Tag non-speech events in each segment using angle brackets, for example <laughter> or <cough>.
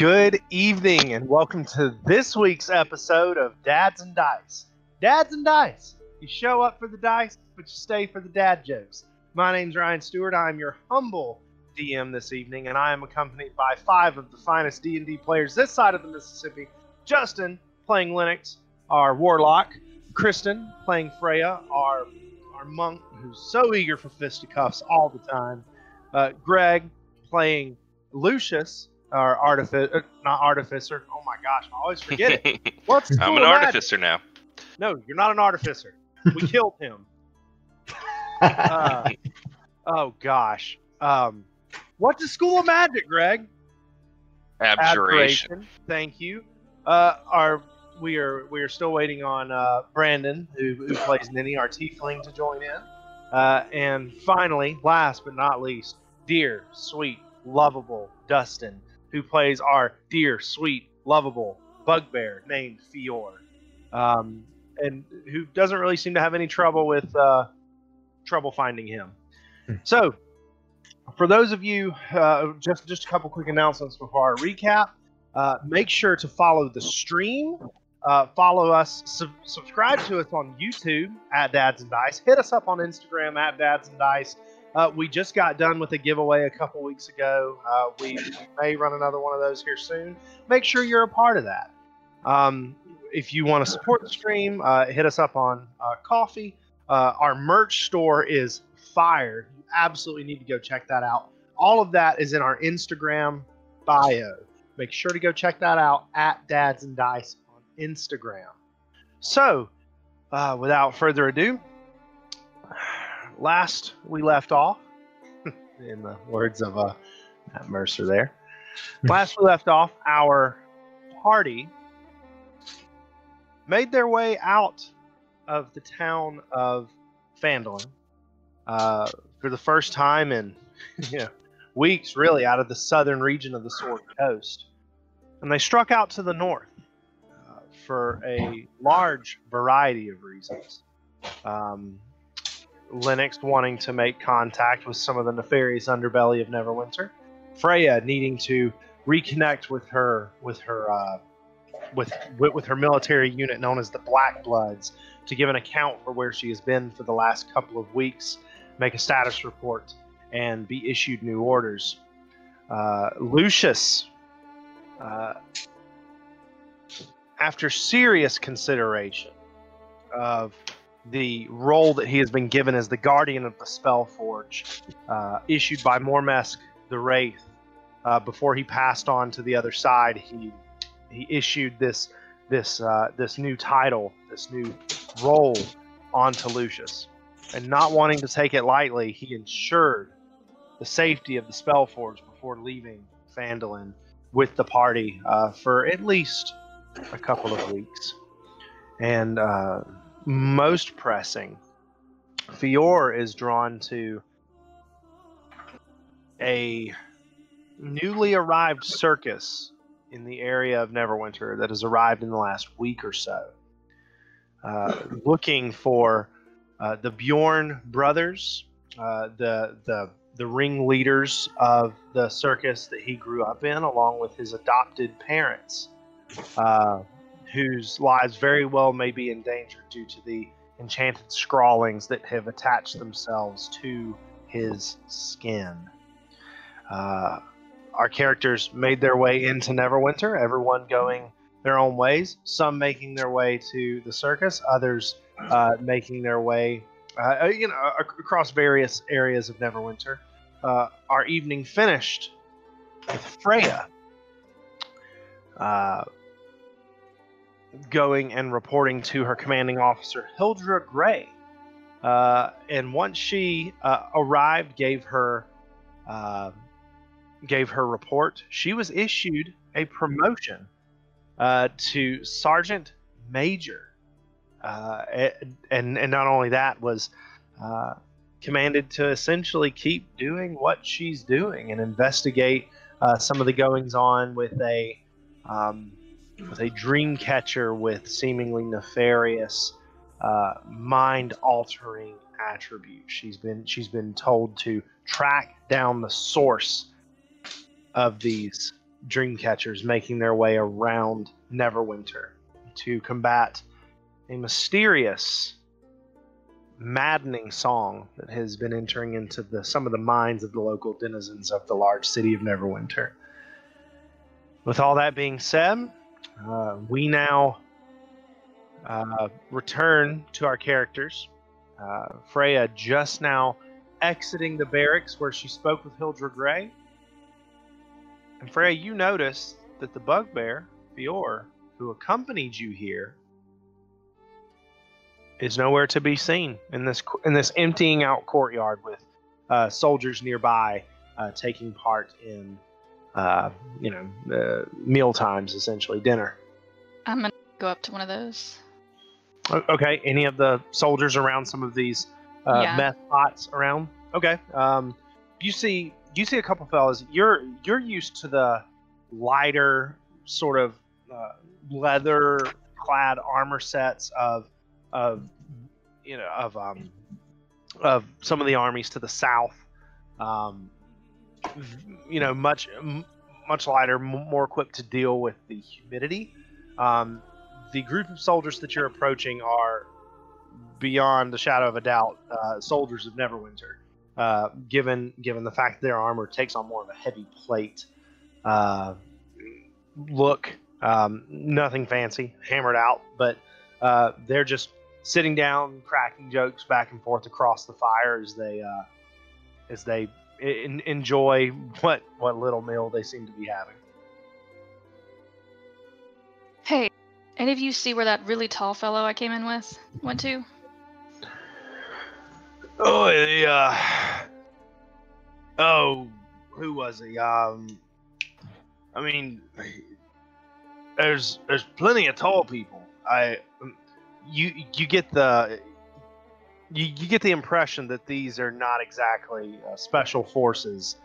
Good evening, and welcome to this week's episode of Dads and Dice. Dads and Dice. You show up for the dice, but you stay for the dad jokes. My name's Ryan Stewart. I'm your humble DM this evening, and I am accompanied by five of the finest D&D players this side of the Mississippi. Justin, playing Lennox, our warlock. Kristen, playing Freya, our our monk, who's so eager for fisticuffs all the time. Uh, Greg, playing Lucius, our artificer, uh, not artificer. Oh my gosh, I always forget it. <laughs> What's I'm cool an magic? artificer now. No, you're not an artificer. We <laughs> killed him. Uh, oh gosh. Um, what's the school of magic, Greg? Abjuration. Thank you. Uh, our we are we are still waiting on uh, Brandon, who, who plays Ninny, our tiefling, to join in. Uh, and finally, last but not least, dear, sweet, lovable Dustin, who plays our dear, sweet, lovable bugbear named Fior, um, and who doesn't really seem to have any trouble with uh, trouble finding him. So, for those of you, uh, just just a couple quick announcements before our recap. Uh, make sure to follow the stream. Uh, follow us, sub- subscribe to us on YouTube at Dads and Dice. Hit us up on Instagram at Dads and Dice. Uh, we just got done with a giveaway a couple weeks ago. Uh, we, may run another one of those here soon. Make sure you're a part of that. Um, if you want to support the stream, uh, hit us up on uh, Ko-fi. Uh, our merch store is fire. You absolutely need to go check that out. All of that is in our Instagram bio. Make sure to go check that out at Dads and Dice on Instagram. So, uh, without further ado, last we left off, <laughs> in the words of uh, Matt Mercer there, <laughs> last we left off, our party made their way out of the town of Phandalin uh, for the first time in <laughs> you know, weeks, really, out of the southern region of the Sword Coast. And they struck out to the north uh, for a large variety of reasons. Um, Lennox wanting to make contact with some of the nefarious underbelly of Neverwinter. Freya needing to reconnect with her with her uh, with, with her military unit known as the Black Bloods to give an account for where she has been for the last couple of weeks, make a status report, and be issued new orders. Uh, Lucius, uh, after serious consideration of the role that he has been given as the guardian of the Spellforge, uh, issued by Mormesk the Wraith, uh, before he passed on to the other side, he he issued this this uh, this new title, this new role onto Lucius, and not wanting to take it lightly, he ensured the safety of the Spellforge before leaving Phandalin with the party uh, for at least a couple of weeks. And uh, most pressing, Fior is drawn to a newly arrived circus in the area of Neverwinter that has arrived in the last week or so, uh, looking for uh, the Bjorn brothers, uh, the the the ringleaders of the circus that he grew up in, along with his adopted parents, uh, whose lives very well may be in danger due to the enchanted scrawlings that have attached themselves to his skin. Uh, our characters made their way into Neverwinter, everyone going their own ways, some making their way to the circus, others uh, making their way, uh, you know, across various areas of Neverwinter. Uh, our evening finished with Freya uh, going and reporting to her commanding officer, Hildra Gray. Uh, and once she uh, arrived, gave her uh, gave her report. She was issued a promotion uh, to sergeant major, uh, and and not only that was uh, commanded to essentially keep doing what she's doing and investigate some of the goings on with a um, with a dream catcher with seemingly nefarious, uh, mind altering attributes. She's been she's been told to track down the source of these dream catchers making their way around Neverwinter to combat a mysterious, maddening song that has been entering into the, some of the minds of the local denizens of the large city of Neverwinter. With all that being said, uh, we now uh, return to our characters. Uh, Freya just now exiting the barracks where she spoke with Hildra Grey. And Freya, you notice that the bugbear, Fior, who accompanied you here, is nowhere to be seen in this in this emptying out courtyard with uh, soldiers nearby uh, taking part in uh, you know uh, meal times, essentially dinner. I'm gonna go up to one of those. Okay, any of the soldiers around some of these uh, Yeah. meth pots around? Okay, um, you see you see a couple fellas. You're you're used to the lighter sort of uh, leather clad armor sets of of you know of um of some of the armies to the south. Um, you know, much much lighter, more equipped to deal with the humidity. Um, the group of soldiers that you're approaching are beyond the shadow of a doubt uh, soldiers of Neverwinter. Uh, given given the fact that their armor takes on more of a heavy plate uh, look, um, nothing fancy, hammered out, but uh, they're just sitting down, cracking jokes back and forth across the fire as they uh, as they en- enjoy what what little meal they seem to be having. Hey, any of you see where that really tall fellow I came in with went to? Oh, the, uh, oh, who was he? Um, I mean, there's there's plenty of tall people. I, you you get the you, you get the impression that these are not exactly uh, special forces.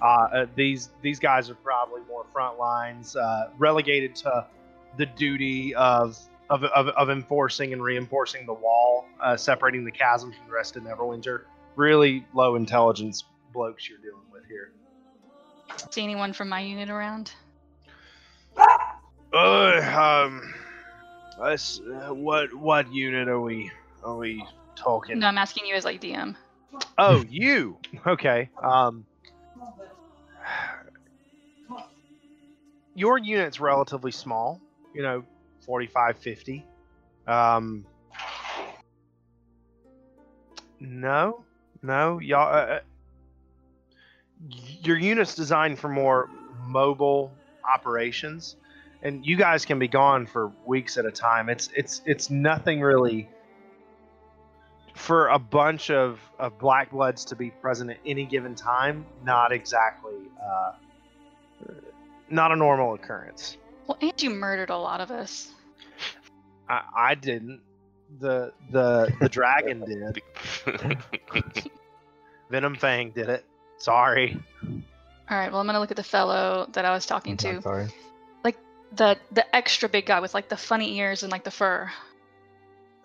Uh, uh, these these guys are probably more front lines, uh, relegated to the duty of of, of, of enforcing and reinforcing the wall, uh, separating the chasm from the rest of Neverwinter. Really low intelligence blokes you're dealing with here. See anyone from my unit around? Uh, um, let's, uh, what what unit are we are we talking? No, I'm asking you as like DM. Oh, you. Okay. Um, your unit's relatively small. You know, 45, 50. Um, no, no, y'all. Uh, uh, your unit's designed for more mobile operations, and you guys can be gone for weeks at a time. It's it's it's nothing really for a bunch of, of black bloods to be present at any given time, not exactly, uh, not a normal occurrence. Well, and you murdered a lot of us. I, I didn't. The the the dragon <laughs> did. <laughs> Venomfang did it. Sorry. All right. Well, I'm gonna look at the fellow that I was talking I'm to. sorry. Like the the extra big guy with like the funny ears and like the fur.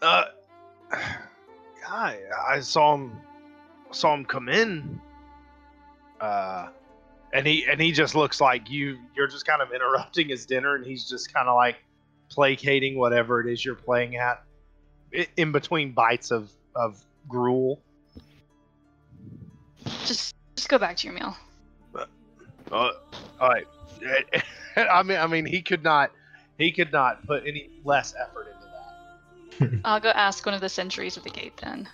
Uh, I I saw him saw him come in. Uh, and he and he just looks like you. You're just kind of interrupting his dinner, and he's just kind of like placating whatever it is you're playing at, in between bites of of gruel. Just just go back to your meal. Uh, all right. <laughs> I mean, I mean, he could not, he could not put any less effort into that. <laughs> I'll go ask one of the sentries at the gate then.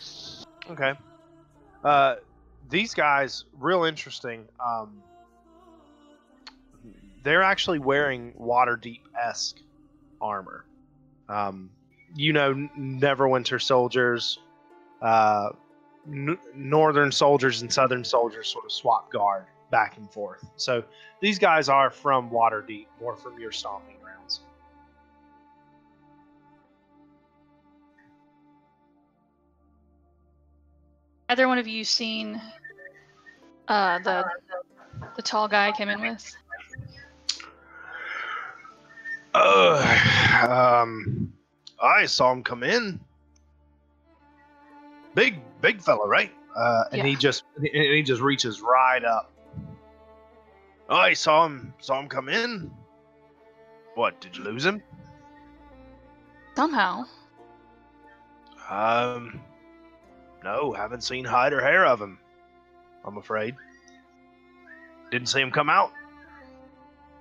Okay. Uh, these guys, real interesting. Um, they're actually wearing Waterdeep esque armor. Um, you know, N- Neverwinter soldiers, uh, n- Northern soldiers, and Southern soldiers sort of swap guard back and forth. So these guys are from Waterdeep, more from your stomping Either one of you seen uh the the tall guy I came in with? Uh, um, I saw him come in. Big, big fella, right? Uh, and he just and he just reaches right up. I saw him. Saw him come in. What? Did you lose him? Somehow. Um, no, haven't seen hide or hair of him. I'm afraid. Didn't see him come out.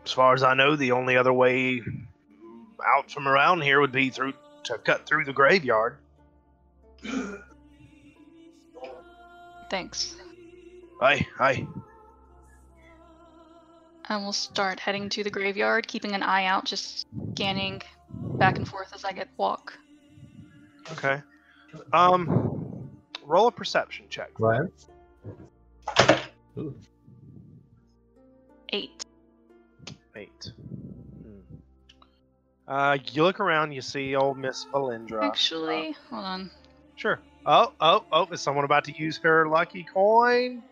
As far as I know, the only other way out from around here would be through to cut through the graveyard. Thanks. Aye, aye. And we'll start heading to the graveyard, keeping an eye out, just scanning back and forth as I get walk. Okay. Um, roll a perception check. Ryan? Ooh. Eight. Eight. Hmm. Uh, you look around, you see old Miss Valindra. Actually, hold on. Sure. Oh, oh, oh! Is someone about to use her lucky coin?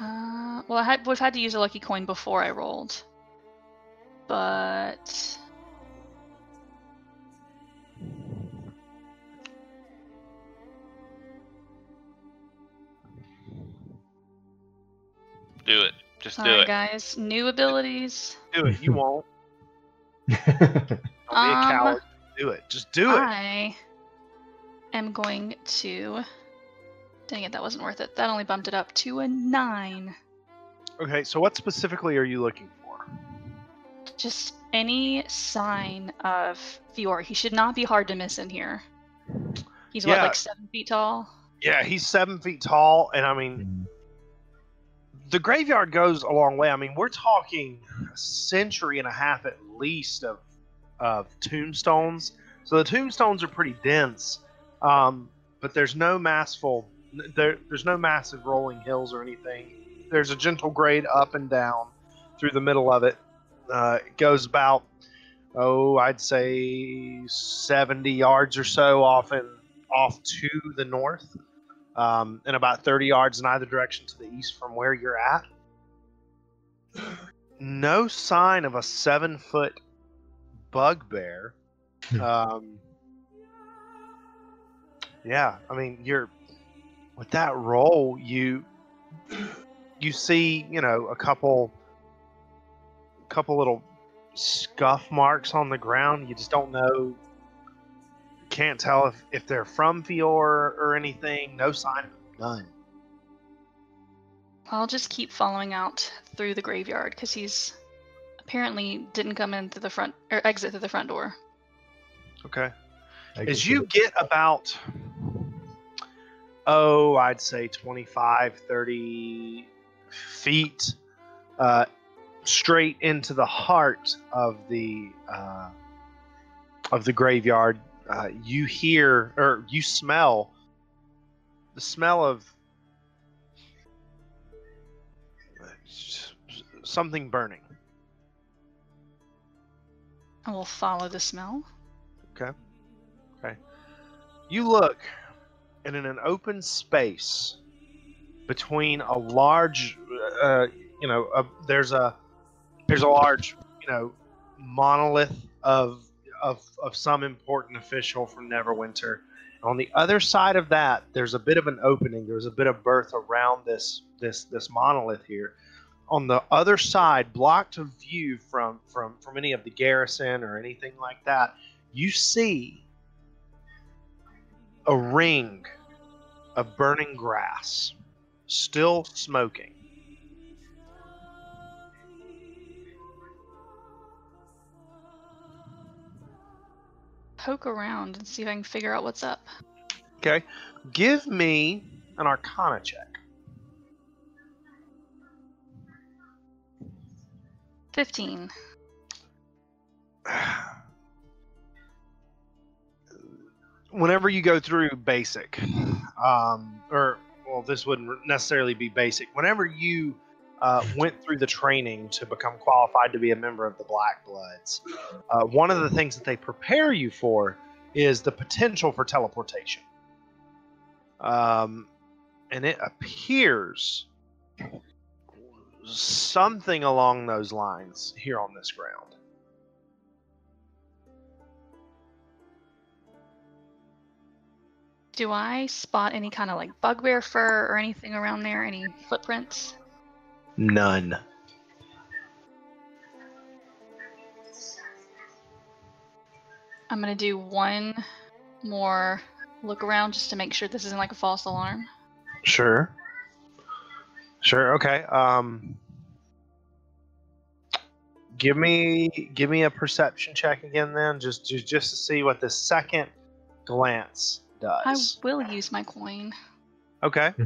Uh, well, I had, would have had to use a lucky coin before I rolled. But. Do it. Just do Sorry, it. guys. New abilities. <laughs> Do it. You won't. <laughs> Don't be a Um, coward. Do it. Just do it. I am going to. Dang it, that wasn't worth it. That only bumped it up to a nine. Okay. So, what specifically are you looking for? Just any sign of Fior. He should not be hard to miss in here. He's what, like seven feet tall? Yeah, he's seven feet tall, and I mean, the graveyard goes a long way. I mean, we're talking a century and a half at least of of tombstones. So the tombstones are pretty dense, um, but there's no massful. There, there's no massive rolling hills or anything. There's a gentle grade up and down through the middle of it. Uh, it goes about oh, I'd say 70 yards or so off and off to the north um, and about 30 yards in either direction to the east from where you're at. No sign of a seven foot bugbear. Um, yeah, I mean, you're with that roll, you you see, you know, a couple couple little scuff marks on the ground. You just don't know can't tell if, if they're from Fior or anything. No sign of them. None. I'll just keep following out through the graveyard because he's apparently didn't come in through the front or exit through the front door. Okay. As you get about, oh, I'd say 25, 30 feet uh, straight into the heart of the uh, of the graveyard, uh, you hear or you smell the smell of something burning. I will follow the smell. Okay. Okay. You look, and in an open space between a large, uh, you know, a, there's a there's a large, you know, monolith of of of some important official from Neverwinter. On the other side of that, there's a bit of an opening. There's a bit of berth around this this this monolith here. On the other side, blocked of view from from from any of the garrison or anything like that, you see a ring of burning grass, still smoking. Poke around and see if I can figure out what's up. Okay, give me an Arcana check. 15. <sighs> Whenever you go through basic, um, or well, this wouldn't necessarily be basic. Whenever you uh, went through the training to become qualified to be a member of the Black Bloods, uh, one of the things that they prepare you for is the potential for teleportation. Um, and it appears something along those lines here on this ground. Do I spot any kind of like bugbear fur or anything around there? Any footprints? None. I'm gonna do one more look around just to make sure this isn't like a false alarm. Sure. Sure. Okay. Um. Give me give me a perception check again, then just just, just to see what the second glance does. I will use my coin. Okay. Hmm.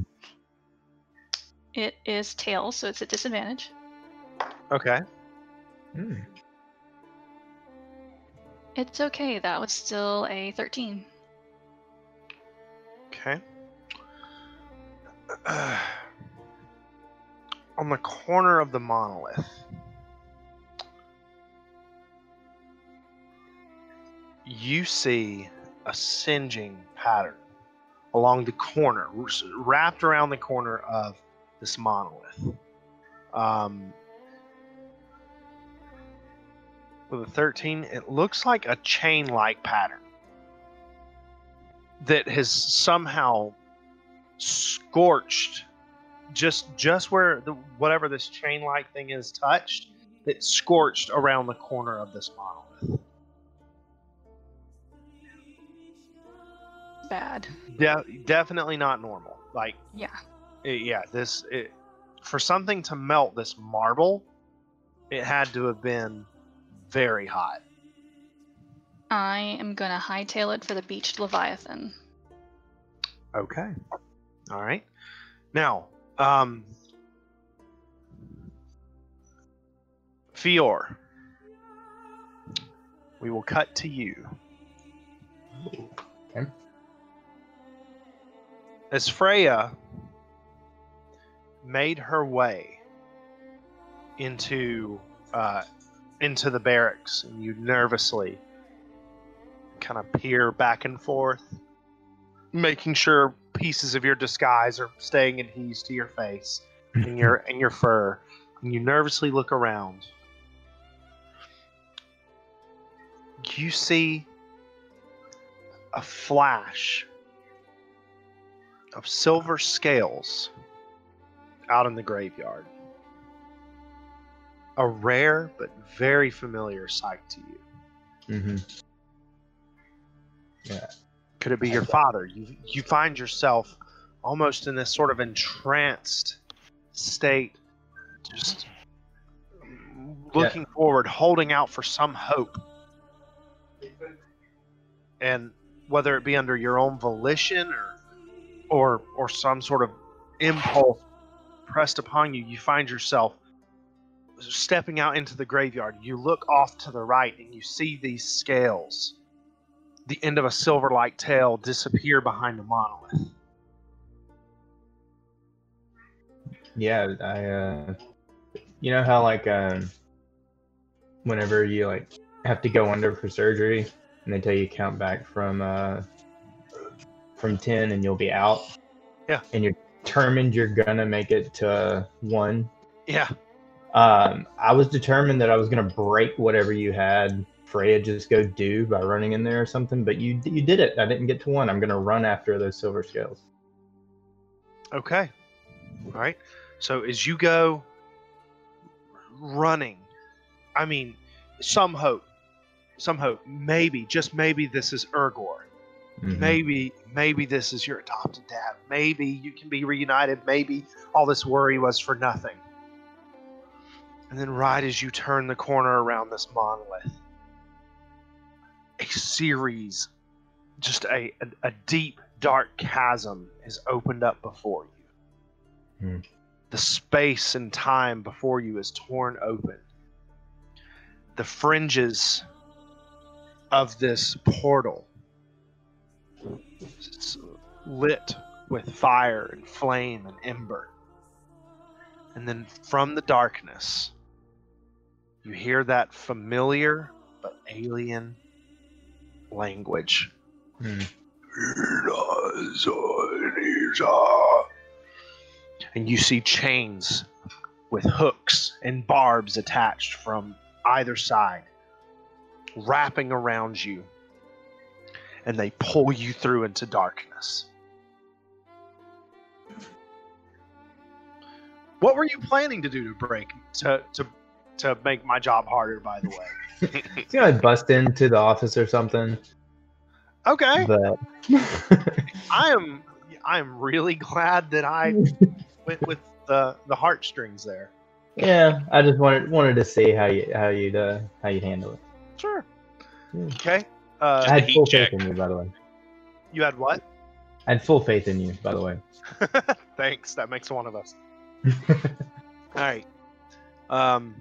It is tails, so it's a disadvantage. Okay. Hmm. It's okay. That was still a 13. Okay. <sighs> on the corner of the monolith, you see a singeing pattern along the corner, wrapped around the corner of this monolith. Um, with a 13, it looks like a chain like pattern that has somehow scorched just just where the whatever this chain like thing is touched it scorched around the corner of this monolith Bad. De- definitely not normal like Yeah. It- yeah this it, for something to melt this marble it had to have been very hot I am gonna hightail it for the beached Leviathan. Okay. All right. Now, um, Fior, we will cut to you. Okay. As Freya made her way into uh, into the barracks, and you nervously kind of peer back and forth, making sure pieces of your disguise are staying adhesed to your face and your and your fur, and you nervously look around. You see a flash of silver scales out in the graveyard. A rare but very familiar sight to you. hmm Could it be your father? You you find yourself almost in this sort of entranced state, just looking forward, holding out for some hope. And whether it be under your own volition or or or some sort of impulse pressed upon you, you find yourself stepping out into the graveyard. You look off to the right and you see these scales the end of a silver like tail disappear behind the monolith. Yeah, I uh you know how like um whenever you like have to go under for surgery and they tell you count back from uh from 10 and you'll be out. Yeah. And you're determined you're gonna make it to 1. Yeah. Um I was determined that I was gonna break whatever you had Freya just go do by running in there or something, but you you did it. I didn't get to 1. I'm gonna run after those silver scales. Okay. All right. So as you go running, I mean, some hope, some hope. Maybe, just maybe, this is Urgor. Mhm. Maybe, maybe this is your adopted dad. Maybe you can be reunited. Maybe all this worry was for nothing. And then, right as you turn the corner around this monolith, a series, just a, a, a deep, dark chasm is opened up before you. Hmm. The space and time before you is torn open. The fringes of this portal lit with fire and flame and ember. And then from the darkness, you hear that familiar but alien language. Hmm. And you see chains with hooks and barbs attached from either side, wrapping around you and they pull you through into darkness. What were you planning to do to break to to to make my job harder. By the way. <laughs> He's gonna bust into the office or something. Okay. But <laughs> I am. I am really glad that I went with the the heartstrings there. yeah, I just wanted wanted to see how you how you'd uh, how you'd handle it. Sure. Yeah. Okay. I Uh, had full check. faith in you, by the way. you had what? I had full faith in you, by the way. <laughs> Thanks. That makes one of us. <laughs> All right. Um,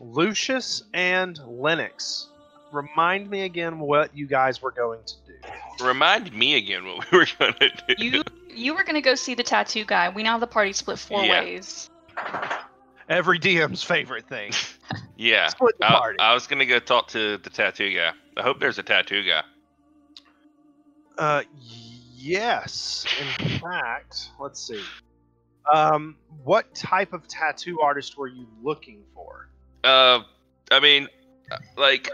Lucius and Lennox. Remind me again what you guys were going to do. Remind me again what we were gonna do. You you were gonna go see the tattoo guy. We now have the party split four Yeah. ways. Every DM's favorite thing. <laughs> yeah. Split the I, party. I was gonna go talk to the tattoo guy. I hope there's a tattoo guy. Uh, yes. In fact, let's see. Um, what type of tattoo artist were you looking for? Uh, I mean, uh, like,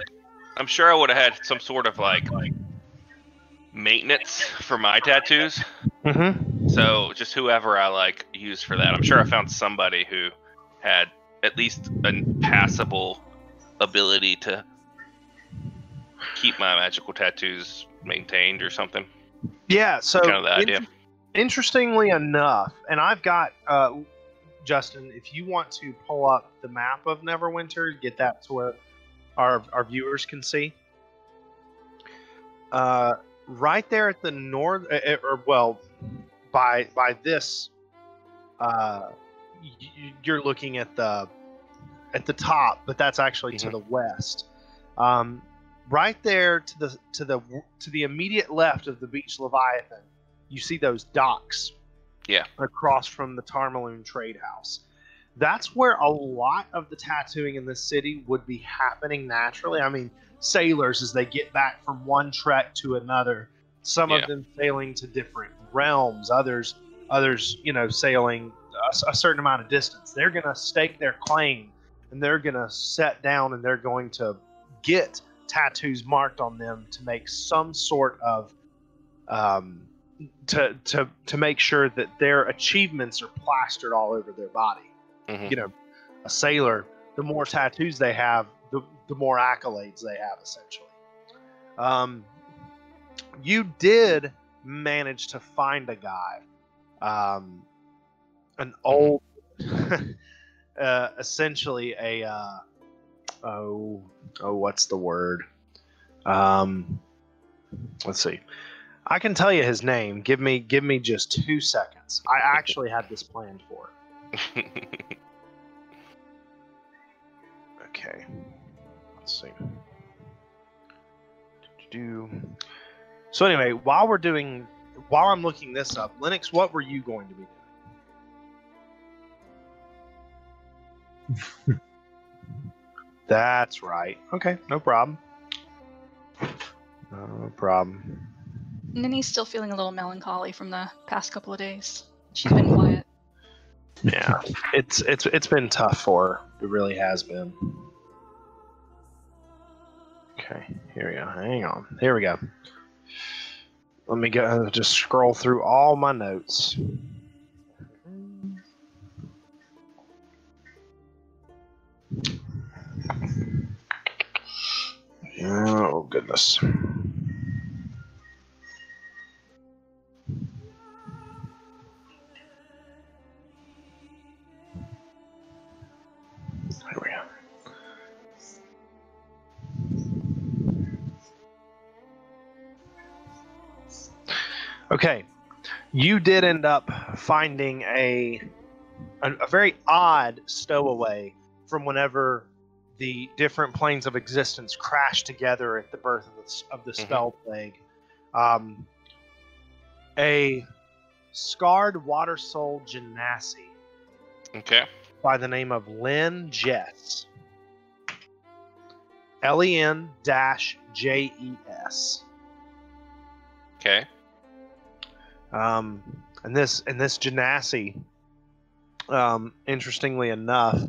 I'm sure I would have had some sort of like maintenance for my tattoos. Mm-hmm. So just whoever I like use for that. I'm sure I found somebody who had at least a passable ability to keep my magical tattoos maintained or something. Yeah. So kind of the in- idea. interestingly enough, and I've got uh, Justin. If you want to pull up the map of Neverwinter, get that to where our our viewers can see. Uh, right there at the north, uh, or well, by by this, uh, y- you're looking at the at the top, but that's actually to Mhm. the west. Um, right there to the to the to the immediate left of the beach Leviathan, you see those docks. Yeah. Across from the Tarmalune Trade House. That's where a lot of the tattooing in this city would be happening naturally. I mean, sailors as they get back from one trek to another, some Yeah. of them sailing to different realms, others others, you know, sailing a certain amount of distance. They're going to stake their claim and they're going to set down and they're going to get tattoos marked on them to make some sort of um, to to to make sure that their achievements are plastered all over their body. Mhm. You know, a sailor, the more tattoos they have, the the more accolades they have, essentially. Um, you did manage to find a guy, um, an old, <laughs> uh, essentially a uh, oh oh what's the word? Um, let's see. I can tell you his name. Give me give me just two seconds. I actually had this planned for. <laughs> Okay. Let's see. Do. So anyway, while we're doing, while I'm looking this up, Lennox, what were you going to be doing? <laughs> That's right. Okay, no problem. No problem. Ninny's still feeling a little melancholy from the past couple of days. She's been quiet. <laughs> Yeah, it's it's it's been tough for her. It really has been. Okay, here we go. Hang on. Here we go. Let me go. Just scroll through all my notes. Oh goodness. Okay, you did end up finding a, a a very odd stowaway from whenever the different planes of existence crashed together at the birth of the, of the Mhm. spell plague. Um, a scarred water soul genasi okay. by the name of Len-Jes. L E N dash J E S. Okay. Um, and this and this Genasi, um, interestingly enough,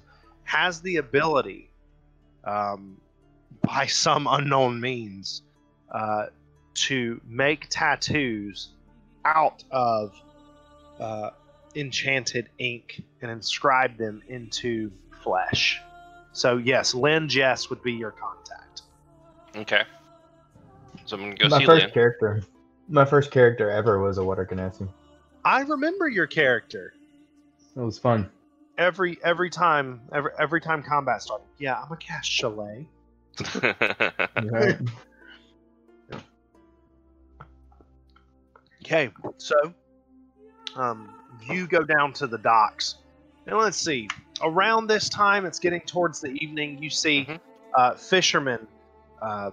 has the ability, um, by <laughs> some unknown means, uh, to make tattoos out of uh, enchanted ink and inscribe them into flesh. So yes, Len-Jes would be your contact. Okay. So I'm gonna go my see first Lynn. character, my first character ever was a water genasi. I remember your character It was fun. Every every time every every time combat started. Yeah, I'm a cast shillelagh. <laughs> Right? <laughs> Okay, so um, you go down to the docks, and let's see. Around this time, it's getting towards the evening. You see Mhm. uh, fishermen, uh,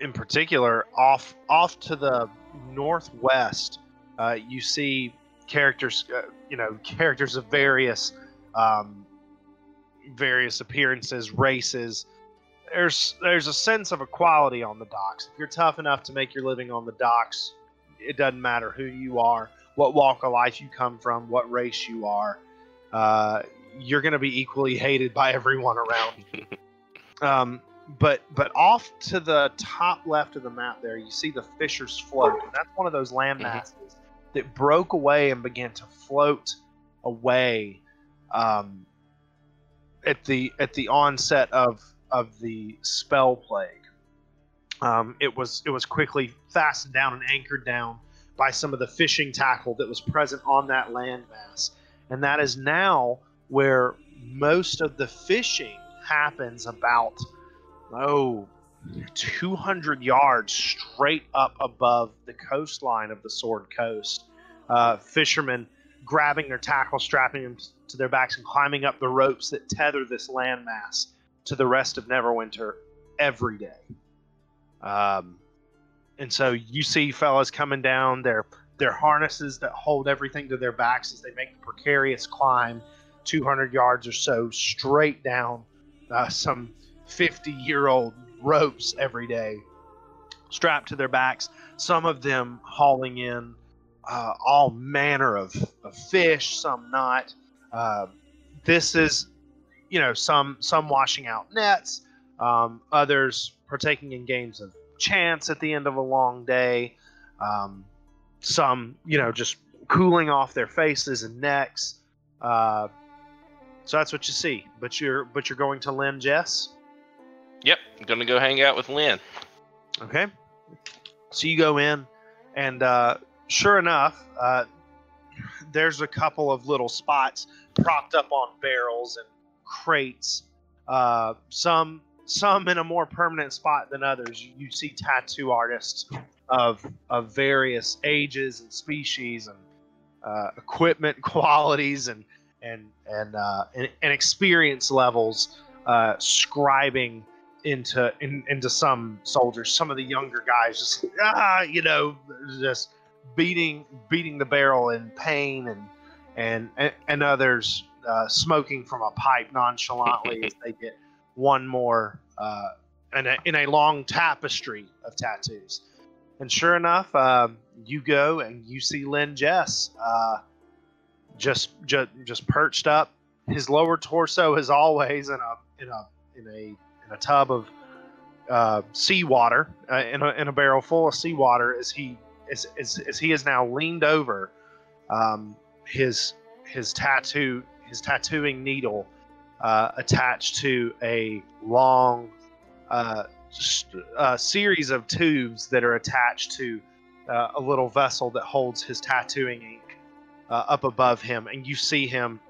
in particular, off off to the northwest. Uh, you see characters, uh, you know, characters of various um, various appearances, races. There's there's a sense of equality on the docks. If you're tough enough to make your living on the docks, it doesn't matter who you are, what walk of life you come from, what race you are. Uh, you're going to be equally hated by everyone around. you. <laughs> Um, but but off to the top left of the map there, you see the Fisher's Float, and that's one of those land Mhm. masses that broke away and began to float away um, at the at the onset of of the spell plague. Um, it was it was quickly fastened down and anchored down by some of the fishing tackle that was present on that landmass, and that is now where most of the fishing happens. About oh, 200 yards straight up above the coastline of the Sword Coast. Uh, fishermen grabbing their tackle, strapping them to their backs, and climbing up the ropes that tether this landmass to the rest of Neverwinter every day. Um, and so you see fellas coming down their their harnesses that hold everything to their backs as they make the precarious climb 200 yards or so straight down uh, some 50 year old ropes every day strapped to their backs some of them hauling in uh, all manner of, of fish some not uh, this is you know some some washing out nets um, others partaking in games of chance at the end of a long day um, some you know just cooling off their faces and necks uh, so that's what you see but you're but you're going to Len-Jes Yep, I'm gonna go hang out with Lynn. Okay. So you go in, and uh, sure enough, uh, there's a couple of little spots propped up on barrels and crates. Uh, some some in a more permanent spot than others. You, see tattoo artists of of various ages and species and uh, equipment <laughs> qualities and and and uh, and, and experience levels uh, scribing into in, into some soldiers. Some of the younger guys just ah, you know, just beating beating the barrel in pain, and and and, and others uh, smoking from a pipe nonchalantly <laughs> as they get one more uh, in a in a long tapestry of tattoos. And sure enough, um, you go and you see Len-Jes uh, just just just perched up. His lower torso, as always, in a in a in a in a tub of uh, seawater uh, in, a, in a barrel full of seawater as he as, as, as he is now leaned over um, his his tattoo his tattooing needle uh, attached to a long uh, uh, series of tubes that are attached to uh, a little vessel that holds his tattooing ink uh, up above him, and you see him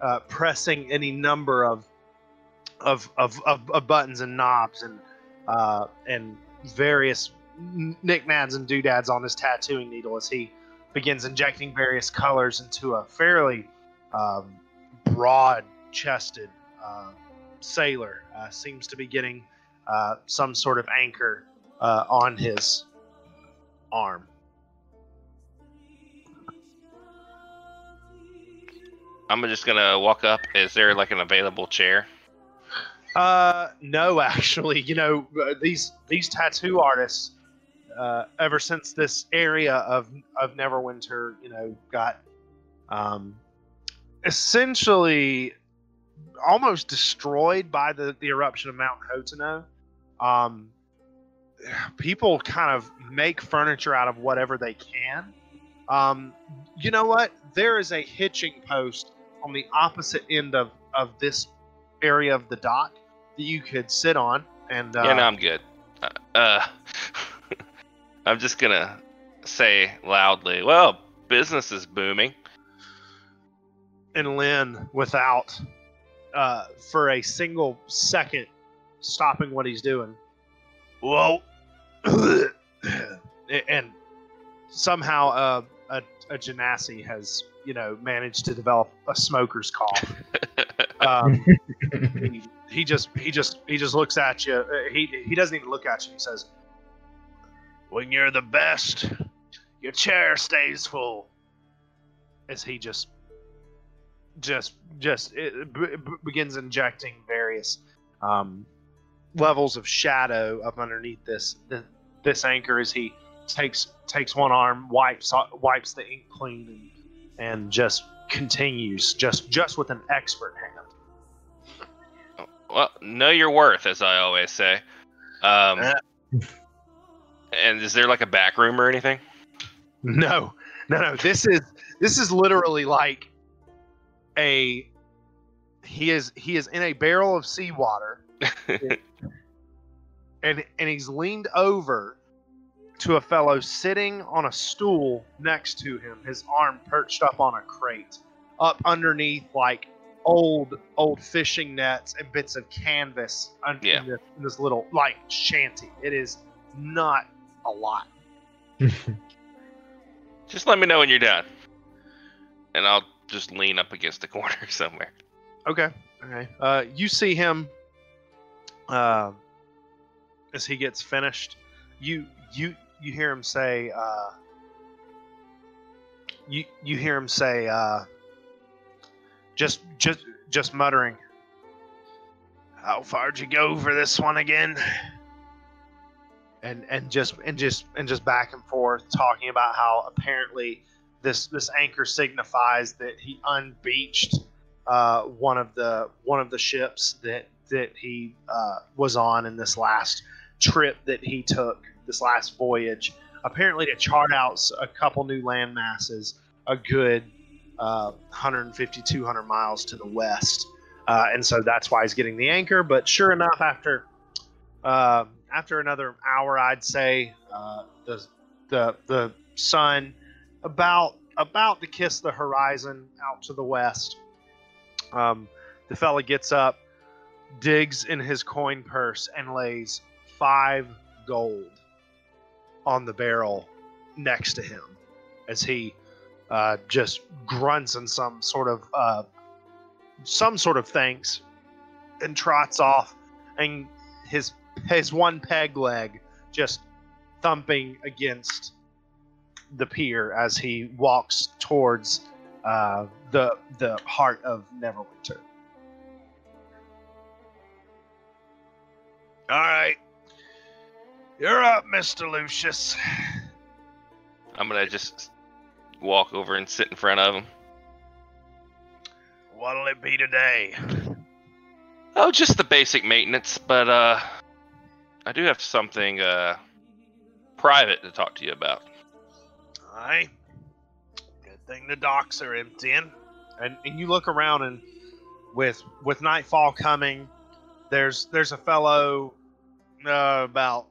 uh, pressing any number of of, of, of, of buttons and knobs and and various knickknacks and doodads on his tattooing needle as he begins injecting various colors into a fairly um, broad-chested uh, sailor. Uh, seems to be getting uh, some sort of anchor uh, on his arm. I'm just gonna walk up. Is there like an available chair? Uh, no, <laughs> actually, you know uh, these these tattoo artists. Uh, ever since this area of of Neverwinter, you know, got um, essentially almost destroyed by the the eruption of Mount Hotenow. Um, people kind of make furniture out of whatever they can. Um, you know what? There is a hitching post on the opposite end of of this area of the dock that you could sit on. And uh, yeah, no, I'm good. Uh, uh <laughs> I'm just gonna say loudly, well, business is booming. and Lynn, without uh, for a single second, stopping what he's doing. Well, <coughs> and somehow uh, a a Genasi has you know managed to develop a smoker's cough. <laughs> Um, <laughs> he, he just he just he just looks at you. Uh, He he doesn't even look at you. He says, "When you're the best, your chair stays full." As he just just just b- begins injecting various um, levels of shadow up underneath this th- this anchor as he takes takes one arm, wipes wipes the ink clean, and, and just continues just just with an expert hand. well, know your worth, as I always say. Um, Uh. <laughs> and is there like a back room or anything? No, no, no. This is this is literally like a he is he is in a barrel of seawater <laughs> and and he's leaned over to a fellow sitting on a stool next to him, his arm perched up on a crate, up underneath like old old fishing nets and bits of canvas un- Yeah. in, this, in this little like shanty. It is not a lot. <laughs> Just let me know when you're done, and I'll just lean up against the <laughs> corner somewhere. Okay. Okay. Uh, you see him uh, as he gets finished. You you you hear him say. Uh, you you hear him say. Uh, just just just muttering. How far'd you go for this one again? And and just and just and just back and forth talking about how apparently this this anchor signifies that he unbeached uh, one of the one of the ships that that he uh, was on in this last trip that he took, this last voyage. Apparently, to chart out a couple new land masses, a good uh, 150, 200 miles to the west, uh, and so that's why he's getting the anchor. But sure enough, after uh, after another hour, I'd say uh, the the the sun about about to kiss the horizon out to the west. Um, the fella gets up, digs in his coin purse, and lays five gold on the barrel next to him as he uh, just grunts in some sort of uh, some sort of thanks and trots off, and his his one peg leg just thumping against the pier as he walks towards uh, the the heart of Neverwinter. All right, you're up, Mister Lucius. I'm gonna just walk over and sit in front of him. What'll it be today? Oh, just the basic maintenance, but uh, I do have something uh private to talk to you about. Aye. Good thing the docks are emptying. And, and you look around and with with nightfall coming, there's there's a fellow uh, about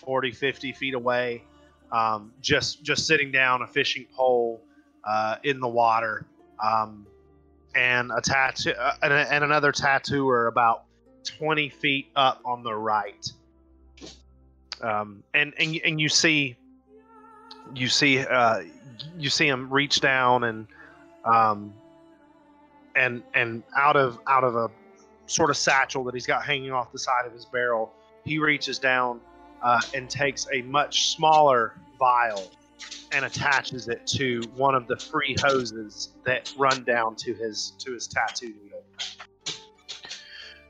40, 50 feet away, um, just just sitting down a fishing pole uh, in the water, um, and a tattoo uh, and, and another tattooer about 20 feet up on the right. Um, and, and and you see you see uh, you see him reach down and um, and and out of out of a sort of satchel that he's got hanging off the side of his barrel, he reaches down uh, and takes a much smaller vial and attaches it to one of the free hoses that run down to his to his tattoo needle.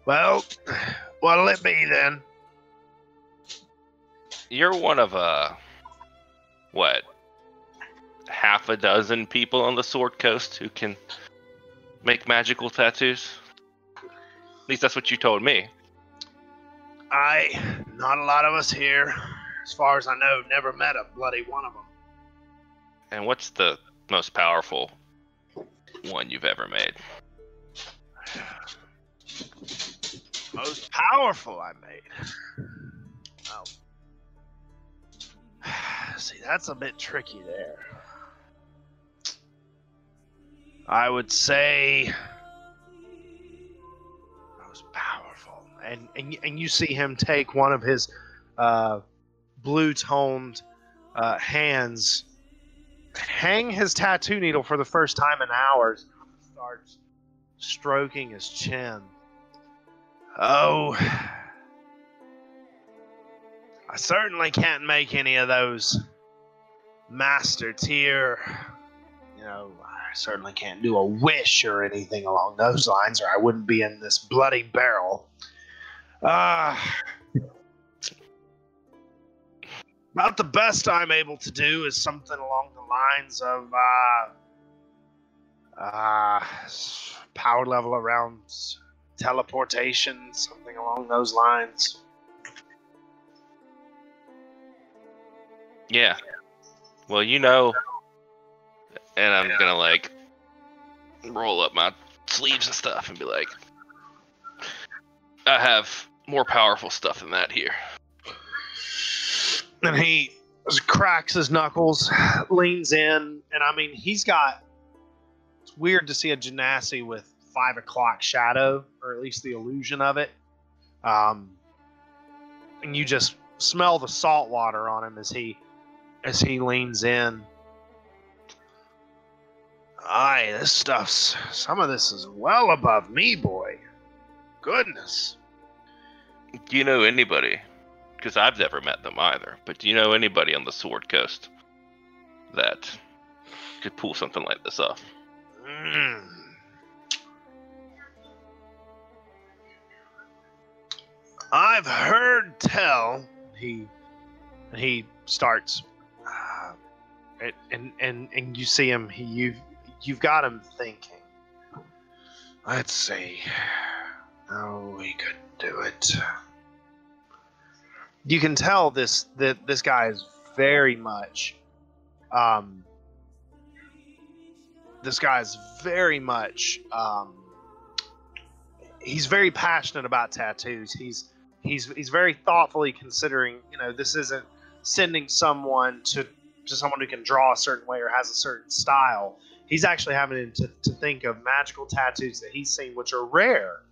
Well, what'll it be then? You're one of a what, half a dozen people on the Sword Coast who can make magical tattoos. At least that's what you told me. I, not a lot of us here, as far as I know, never met a bloody one of them. And what's the most powerful one you've ever made? Most powerful I made. Oh. <sighs> See, that's a bit tricky there. I would say that was powerful, and and and you see him take one of his uh, blue-toned uh, hands, hang his tattoo needle for the first time in hours, starts stroking his chin. Oh, I certainly can't make any of those master tier. You know, I certainly can't do a wish or anything along those lines, or I wouldn't be in this bloody barrel. Ah. about the best I'm able to do is something along the lines of uh, uh, power level around teleportation, something along those lines. Yeah. Well, you know, and I'm gonna like roll up my sleeves and stuff and be like, I have more powerful stuff than that here. And he cracks his knuckles, leans in, and I mean, he's got. It's weird to see a Genasi with five o'clock shadow, or at least the illusion of it. Um, and you just smell the salt water on him as he as he leans in. Aye, this stuff's some of this is well above me, boy. Goodness. Do you know anybody? Because I've never met them either. But do you know anybody on the Sword Coast that could pull something like this off? Mm. I've heard tell he he starts and, and and you see him he you you've got him thinking let's see oh we could do it. You can tell this that this guy is very much um this guy is very much um he's very passionate about tattoos. He's he's he's very thoughtfully considering you know this isn't sending someone to to someone who can draw a certain way or has a certain style he's actually having to, to think of magical tattoos that he's seen which are rare.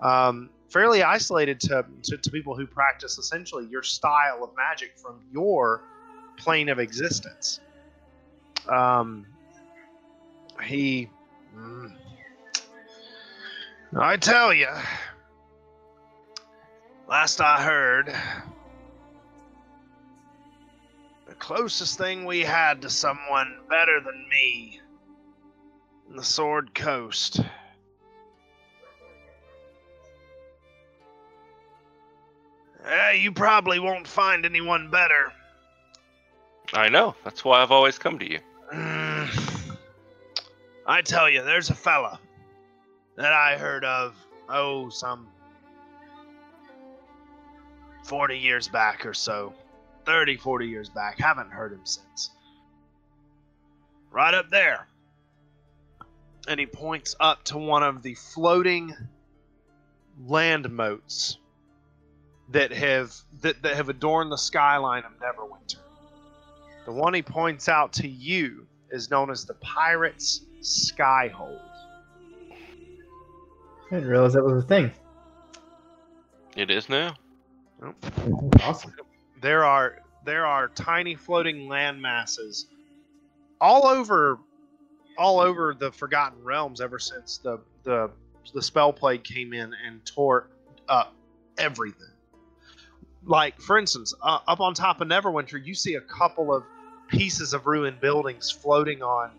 Um, fairly isolated to, to, to people who practice essentially your style of magic from your plane of existence. Um, he mm, i tell you last i heard closest thing we had to someone better than me in the Sword Coast. Eh, you probably won't find anyone better. I know. That's why I've always come to you. Mm. I tell you, there's a fella that I heard of, oh, some 40 years back or so. 30, 40 years back. Haven't heard him since. Right up there. And he points up to one of the floating land motes that have that, that have adorned the skyline of Neverwinter. The one he points out to you is known as the Pirates Skyhold. I didn't realize that was a thing. It is now. Awesome. There are there are tiny floating land masses all over all over the Forgotten Realms ever since the the the spell plague came in and tore up everything. Like for instance, uh, up on top of Neverwinter, you see a couple of pieces of ruined buildings floating on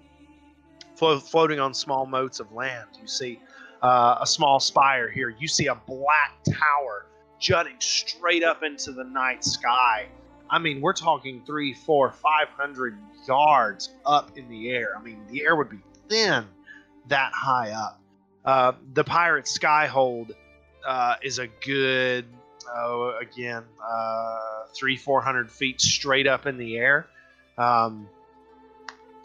flo- floating on small motes of land. You see uh, a small spire here. You see a black tower jutting straight up into the night sky. I mean, we're talking three, four, five hundred yards up in the air. I mean, the air would be thin that high up. Uh, the pirate skyhold uh, is a good, oh, again, uh, three, four hundred feet straight up in the air, um,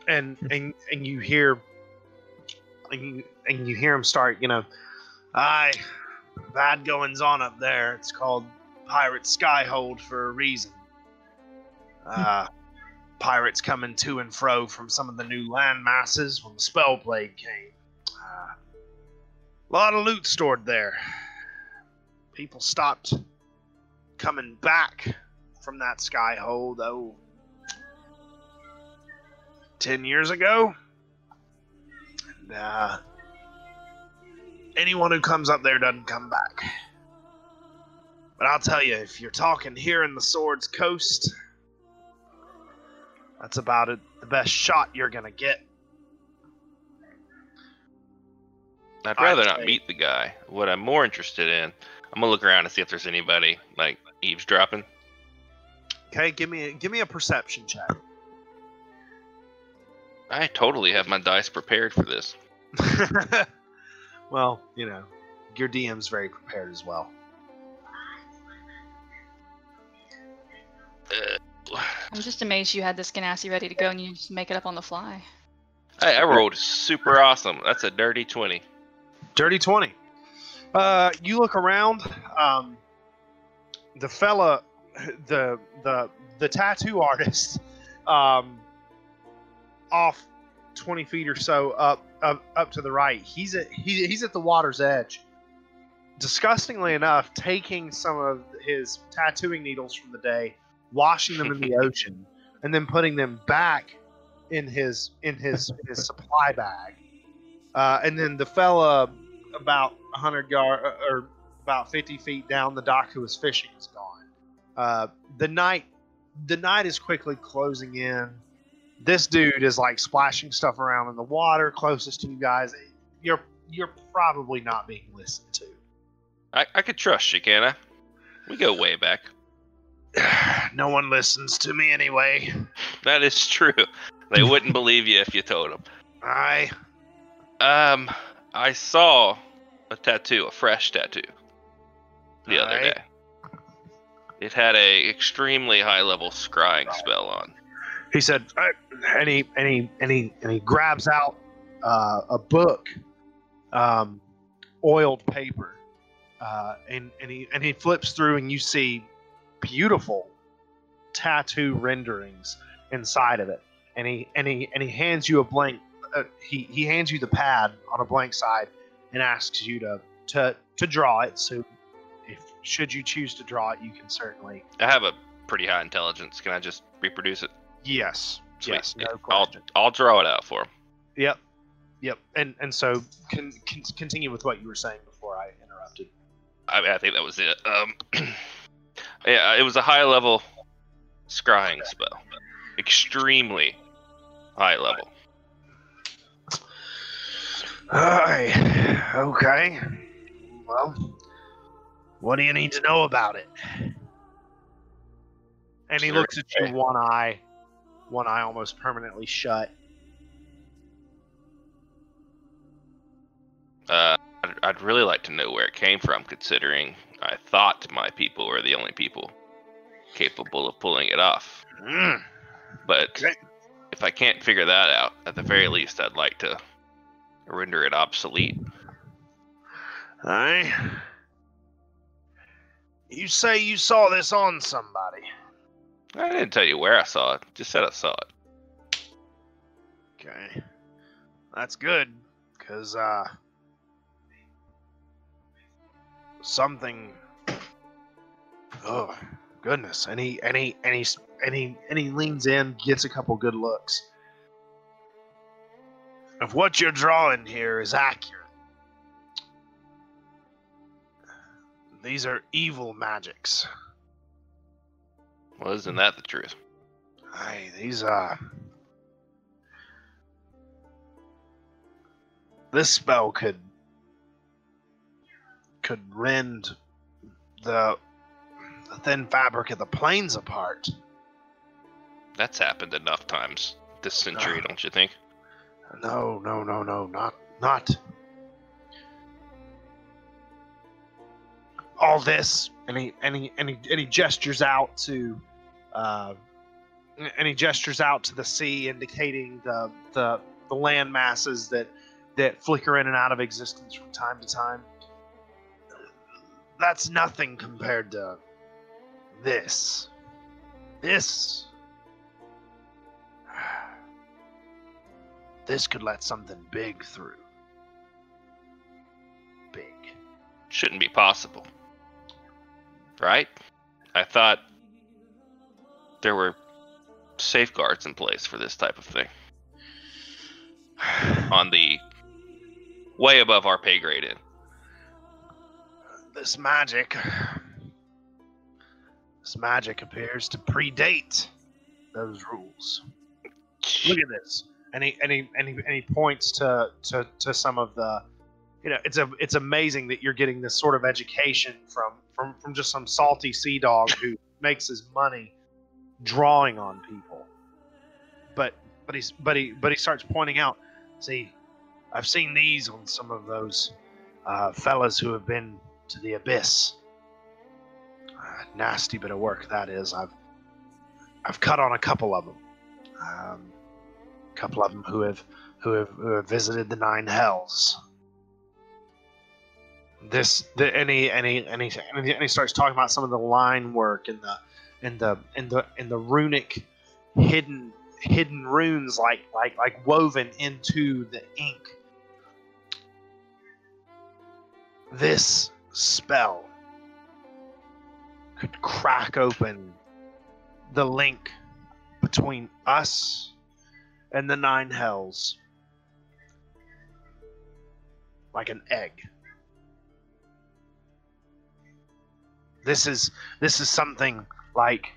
and and and you hear, and you, and you hear him start, you know, I bad goings on up there. It's called Pirate Skyhold for a reason. Uh, pirates coming to and fro from some of the new land masses when the Spellplague came. Uh, a lot of loot stored there. People stopped coming back from that Skyhold, though. Ten years ago, and uh, anyone who comes up there doesn't come back. But I'll tell you, if you're talking here in the Swords Coast, that's about it, the best shot you're gonna get. I'd I'd rather not say- meet the guy. What I'm more interested in, I'm gonna look around and see if there's anybody like eavesdropping. Okay, give me a, give me a perception check. I totally have my dice prepared for this. <laughs> well, you know, your DM's very prepared as well. Uh, I'm just amazed you had this Genasi ready to go and you just make it up on the fly. I, I rolled super awesome. That's a dirty twenty. Dirty 20. Uh, you look around. Um, the fella, the the the tattoo artist, um, off 20 feet or so up up, up to the right. He's at he, he's at the water's edge. Disgustingly enough, taking some of his tattooing needles from the day, washing them in the <laughs> ocean, and then putting them back in his in his his supply bag. Uh, and then the fella about 100 yard or about 50 feet down the dock who was fishing is gone. Uh, the night the night is quickly closing in. This dude is like splashing stuff around in the water closest to you guys. You're you're probably not being listened to. I, I could trust you, can I? We go way back. <sighs> no one listens to me anyway. That is true. They wouldn't believe you if you told them. I Um, I saw a tattoo, a fresh tattoo, the other Alright. day. It had a extremely high level scrying spell on. He said, "Uh," and he and he and he and he grabs out uh, a book, um, oiled paper, uh, and and he and he flips through, and you see beautiful tattoo renderings inside of it, and he and he and he hands you a blank. Uh, he he hands you the pad on a blank side, and asks you to to to draw it. So, if should you choose to draw it, you can certainly. I have a pretty high intelligence. Can I just reproduce it? Yes. Sweet. Yes. No I'll. I'll draw it out for him. Yep. Yep. And and so con, con, continue with what you were saying before I interrupted. I, I think that was it. Um, <clears throat> yeah, it was a high level scrying spell, extremely high level. Aye. Okay. Well, what do you need to know about it? And he looks at you, one eye, one eye almost permanently shut. Uh, I'd, I'd really like to know where it came from, considering I thought my people were the only people capable of pulling it off. Mm. But if I can't figure that out, at the very least, I'd like to render it obsolete. Aye. You say you saw this on somebody. I didn't tell you where I saw it; just said I saw it. Okay. That's good, because, uh. Something. Oh, goodness. He, and he, and he leans in, gets a couple good looks. If what you're drawing here is accurate, these are evil magics. Well, isn't that the truth? Hey, these uh this spell could could rend the, the thin fabric of the planes apart. That's happened enough times this century, Ah. don't you think? No, no, no, no, not not all this. And he and he and he, and he gestures out to, uh, and he gestures out to the sea, indicating the the the land masses that that flicker in and out of existence from time to time. that's nothing compared to this. This. This could let something big through. Big. Shouldn't be possible. Right? I thought there were safeguards in place for this type of thing. <sighs> On the way above our pay grade in. This magic. This magic appears to predate those rules. Look at this. And he and he and he, and he points to, to to some of the you know, it's a it's amazing that you're getting this sort of education from from from just some salty sea dog who <laughs> makes his money drawing on people. But but he's but he but he starts pointing out, see, I've seen these on some of those uh, fellas who have been to the abyss. Uh, nasty bit of work that is. I've I've cut on a couple of them. Um, a couple of them who have who have, who have visited the nine hells. This the he and he, and he starts talking about some of the line work and the and the and the and the runic hidden hidden runes like like like woven into the ink. This spell could crack open the link between us and the nine hells like an egg. This is this is something like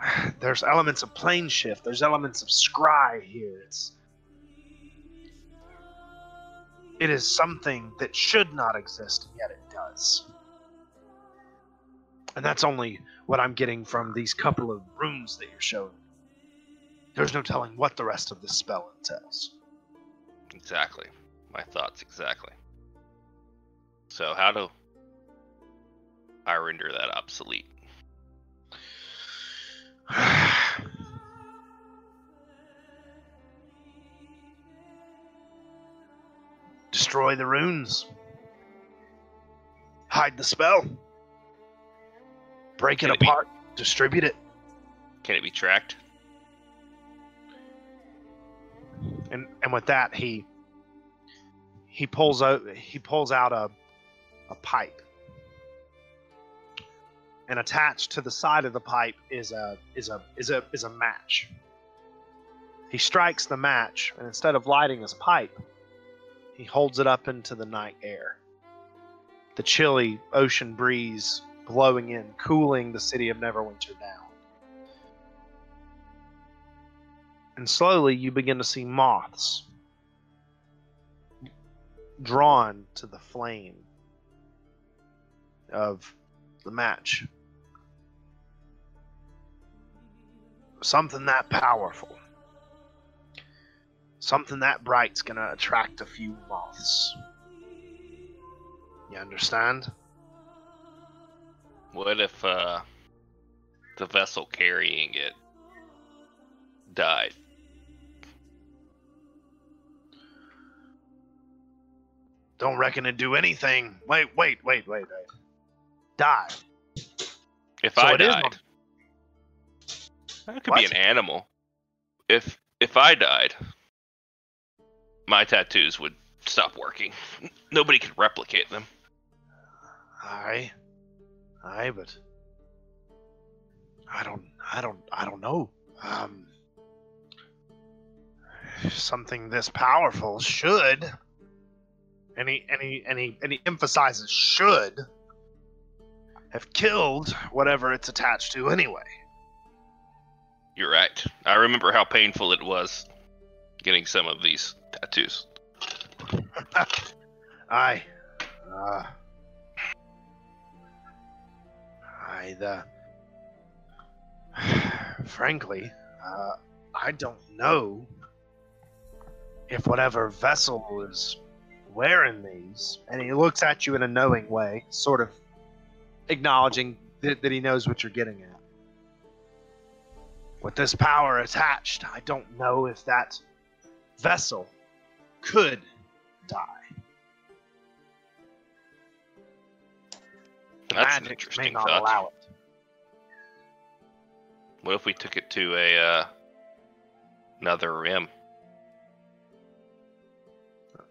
<sighs> there's elements of plane shift, there's elements of scry here. It's it is something that should not exist, and yet it does. And that's only what I'm getting from these couple of rooms that you're showing. There's no telling what the rest of this spell entails. Exactly. My thoughts exactly. So how do I render that obsolete? <sighs> Destroy the runes. Hide the spell. Break it it be- apart. Distribute it. Can it be tracked? and and with that he he pulls out he pulls out a a pipe and attached to the side of the pipe is a is a is a is a match. He strikes the match and instead of lighting his pipe he holds it up into the night air. The chilly ocean breeze blowing in cooling the city of neverwinter down. And slowly you begin to see moths drawn to the flame of the match. Something that powerful, something that bright's gonna attract a few moths. You understand? What if uh, the vessel carrying it died? Don't reckon to do anything. Wait, wait, wait, wait, wait. Die. If So I died, that could What? be an animal. If if I died, my tattoos would stop working. <laughs> Nobody could replicate them. Aye. Aye, but I don't I don't I don't know. Um something this powerful should and he and he and he and he emphasizes should have killed whatever it's attached to anyway. You're right. I remember how painful it was getting some of these tattoos. <laughs> Aye. Uh, aye, the. <sighs> Frankly, uh, I don't know if whatever vessel is wearing these, and he looks at you in a knowing way, sort of acknowledging that, that he knows what you're getting at. With this power attached, I don't know if that vessel could die. The That's an magic may interesting not thought. allow it. What if we took it to a uh, another rim?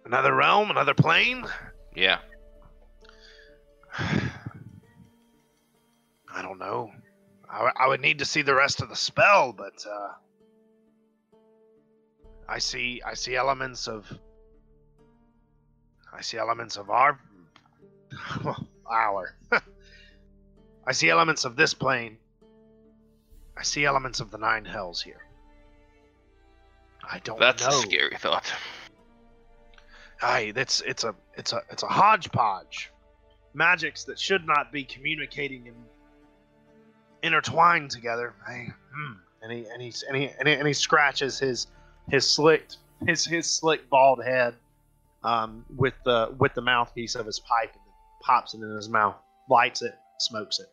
Another realm, another plane. Yeah. <sighs> I don't know. I, w- I would need to see the rest of the spell, but uh, I see I see elements of I see elements of our <laughs> our <laughs> I see elements of this plane. I see elements of the nine hells here. I don't That's know. a scary thought. Aye, that's it's a it's a it's a hodgepodge. Magics that should not be communicating and intertwined together. Hey, hmm. And he and he and he and he, and he scratches his his slicked his his slick bald head um, with the with the mouthpiece of his pipe and pops it in his mouth, lights it, smokes it.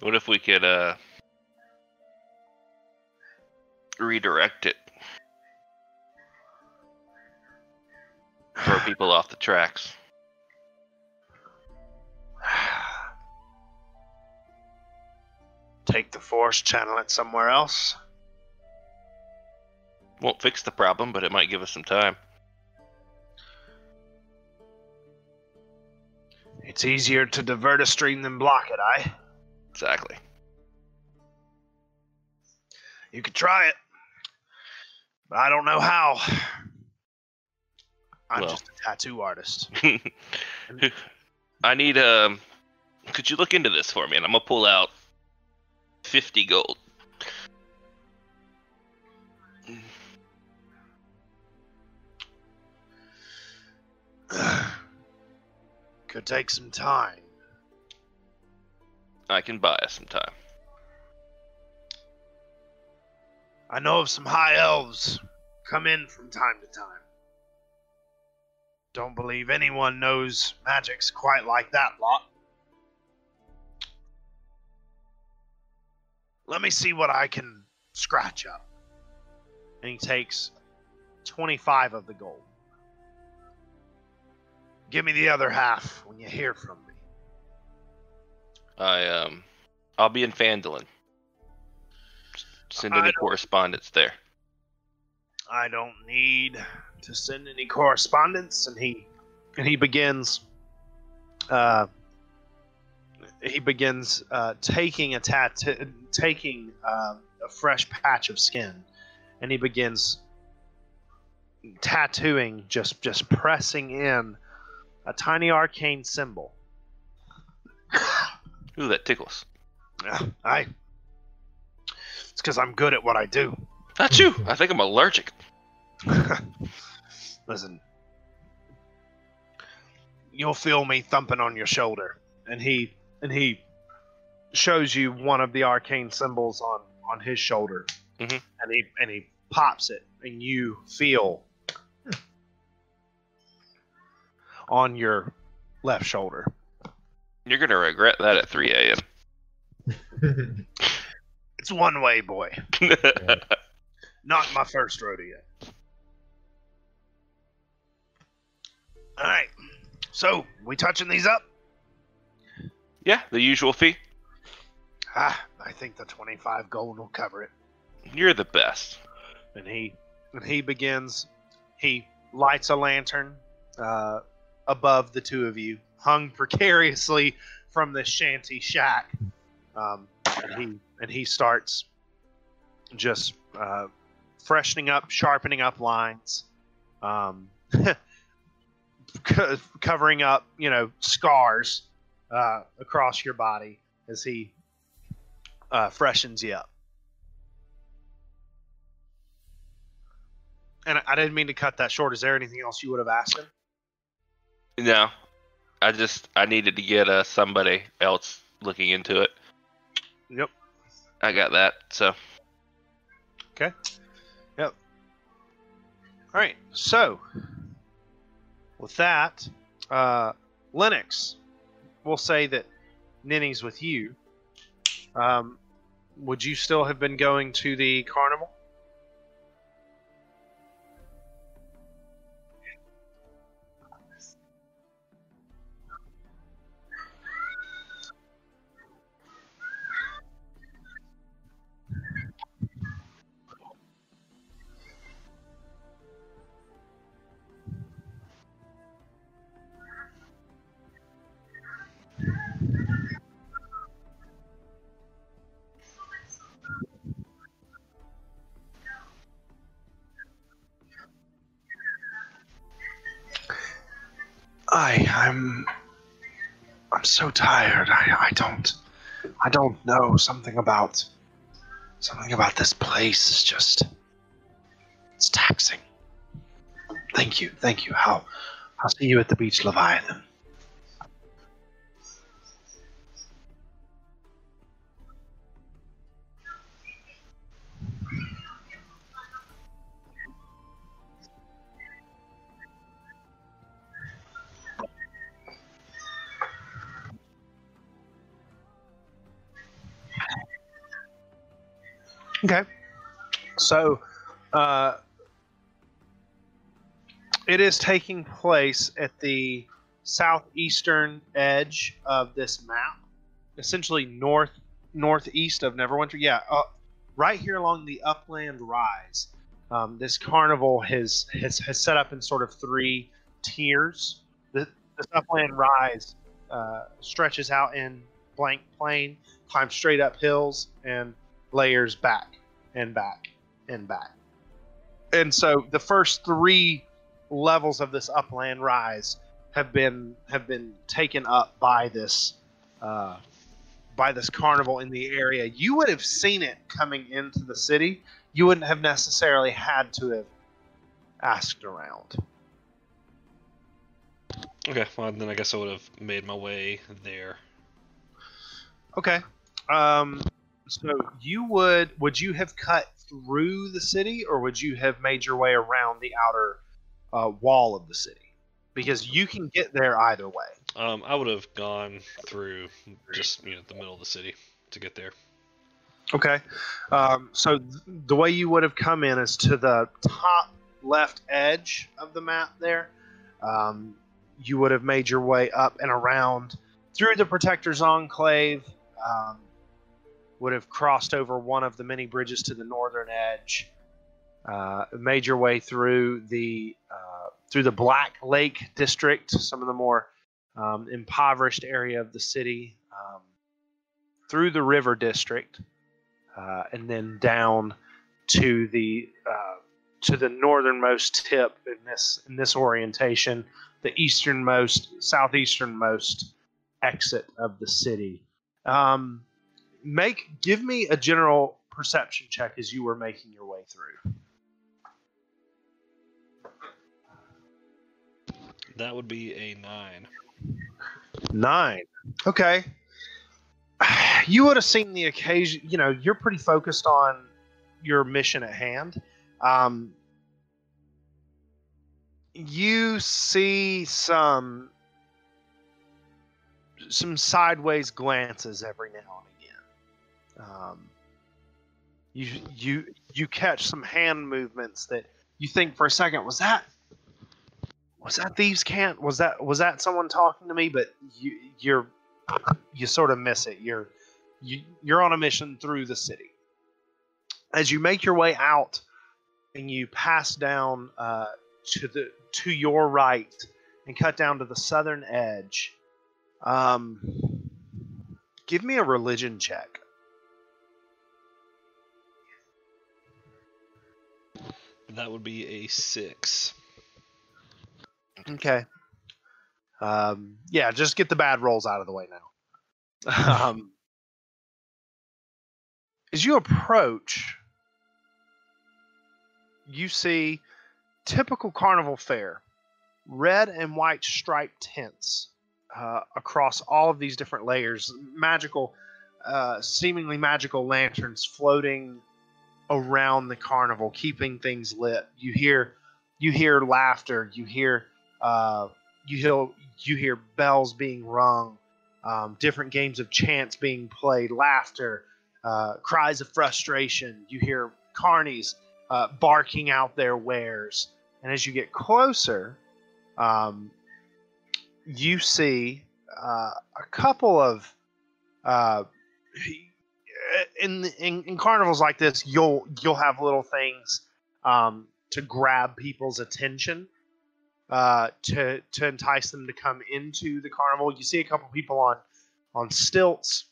What if we could uh redirect it? Throw people off the tracks. <sighs> Take the force, channel it somewhere else. Won't fix the problem, but it might give us some time. It's easier to divert a stream than block it, I. Exactly. You could try it. But I don't know how. I'm Well. just a tattoo artist. <laughs> I need um could you look into this for me and I'm gonna pull out fifty gold. <sighs> could take some time. I can buy us some time. I know of some high elves come in from time to time. Don't believe anyone knows magics quite like that lot. Let me see what I can scratch up. And he takes 25 of the gold. Give me the other half when you hear from me. I um I'll be in Phandalin. Send any correspondence there. I don't need to send any correspondence, and he and he begins. Uh, he begins uh, taking a tattoo, taking uh, a fresh patch of skin, and he begins tattooing, just just pressing in a tiny arcane symbol. Ooh, that tickles. Yeah, I. It's because I'm good at what I do. Not you. I think I'm allergic. <laughs> Listen, you'll feel me thumping on your shoulder, and he and he shows you one of the arcane symbols on on his shoulder, Mhm. and he and he pops it, and you feel on your left shoulder. You're gonna regret that at 3 a.m. <laughs> It's one way, boy. <laughs> Not my first rodeo. All right. So, we touching these up? yeah, the usual fee. Ah, I think the 25 gold will cover it. You're the best. And he and he begins he lights a lantern uh, above the two of you, hung precariously from the shanty shack. Um, and he and he starts just uh, freshening up, sharpening up lines, um, <laughs> co- covering up, you know, scars uh, across your body as he uh, freshens you up. And I- didn't mean to cut that short. Is there anything else you would have asked him? No, I just I needed to get uh, somebody else looking into it. Yep. I got that. So Okay. Yep. All right. So, with that, uh, Lennox, we'll say that Ninny's with you. Um, would you still have been going to the carnival? I'm I'm so tired. I I don't I don't know something about something about this place is just it's taxing. Thank you, thank you. I'll I'll see you at the beach, Leviathan. So, uh, it is taking place at the southeastern edge of this map, essentially north northeast of Neverwinter. Yeah, uh, right here along the upland rise. Um, this carnival has, has has set up in sort of three tiers. The, this upland rise uh, stretches out in blank plain, climbs straight up hills, and layers back and back and back. And so the first three levels of this upland rise have been have been taken up by this uh, by this carnival in the area. You would have seen it coming into the city. You wouldn't have necessarily had to have asked around. Okay, well then I guess I would have made my way there. Okay. Um, so you would would you have cut through the city, or would you have made your way around the outer uh, wall of the city? Because you can get there either way. Um, I would have gone through just you know the middle of the city to get there. Okay. Um, so th- the way you would have come in is to the top left edge of the map there. Um, you would have made your way up and around through the Protector's Enclave. Um, would have crossed over one of the many bridges to the northern edge. Uh, made your way through the uh, through the Black Lake district, some of the more um, impoverished area of the city, um, through the River district, uh, and then down to the uh, to the northernmost tip in this in this orientation, the easternmost southeasternmost exit of the city. Um, make give me a general perception check as you were making your way through. That would be a nine. Nine. Okay. You would have seen the occasion. You know, you're pretty focused on your mission at hand. Um, you see some some sideways glances every now and again. Um, you you you catch some hand movements that you think for a second was that was that thieves' cant was that was that someone talking to me? But you you're you sort of miss it. You're you, you're on a mission through the city. As you make your way out and you pass down uh, to the to your right and cut down to the southern edge um give me a religion check That would be a six. Okay. Um, yeah, just get the bad rolls out of the way now. <laughs> um, as you approach, you see typical carnival fare red and white striped tents uh, across all of these different layers, magical, uh, seemingly magical lanterns floating around the carnival, keeping things lit. You hear, you hear laughter. You hear, uh, you hear, you hear bells being rung. Um, different games of chance being played. Laughter, uh, cries of frustration. You hear carnies uh, barking out their wares. And as you get closer, um, you see uh, a couple of uh, in, in in carnivals like this, you'll you'll have little things um, to grab people's attention, uh, to to entice them to come into the carnival. You see a couple people on on stilts,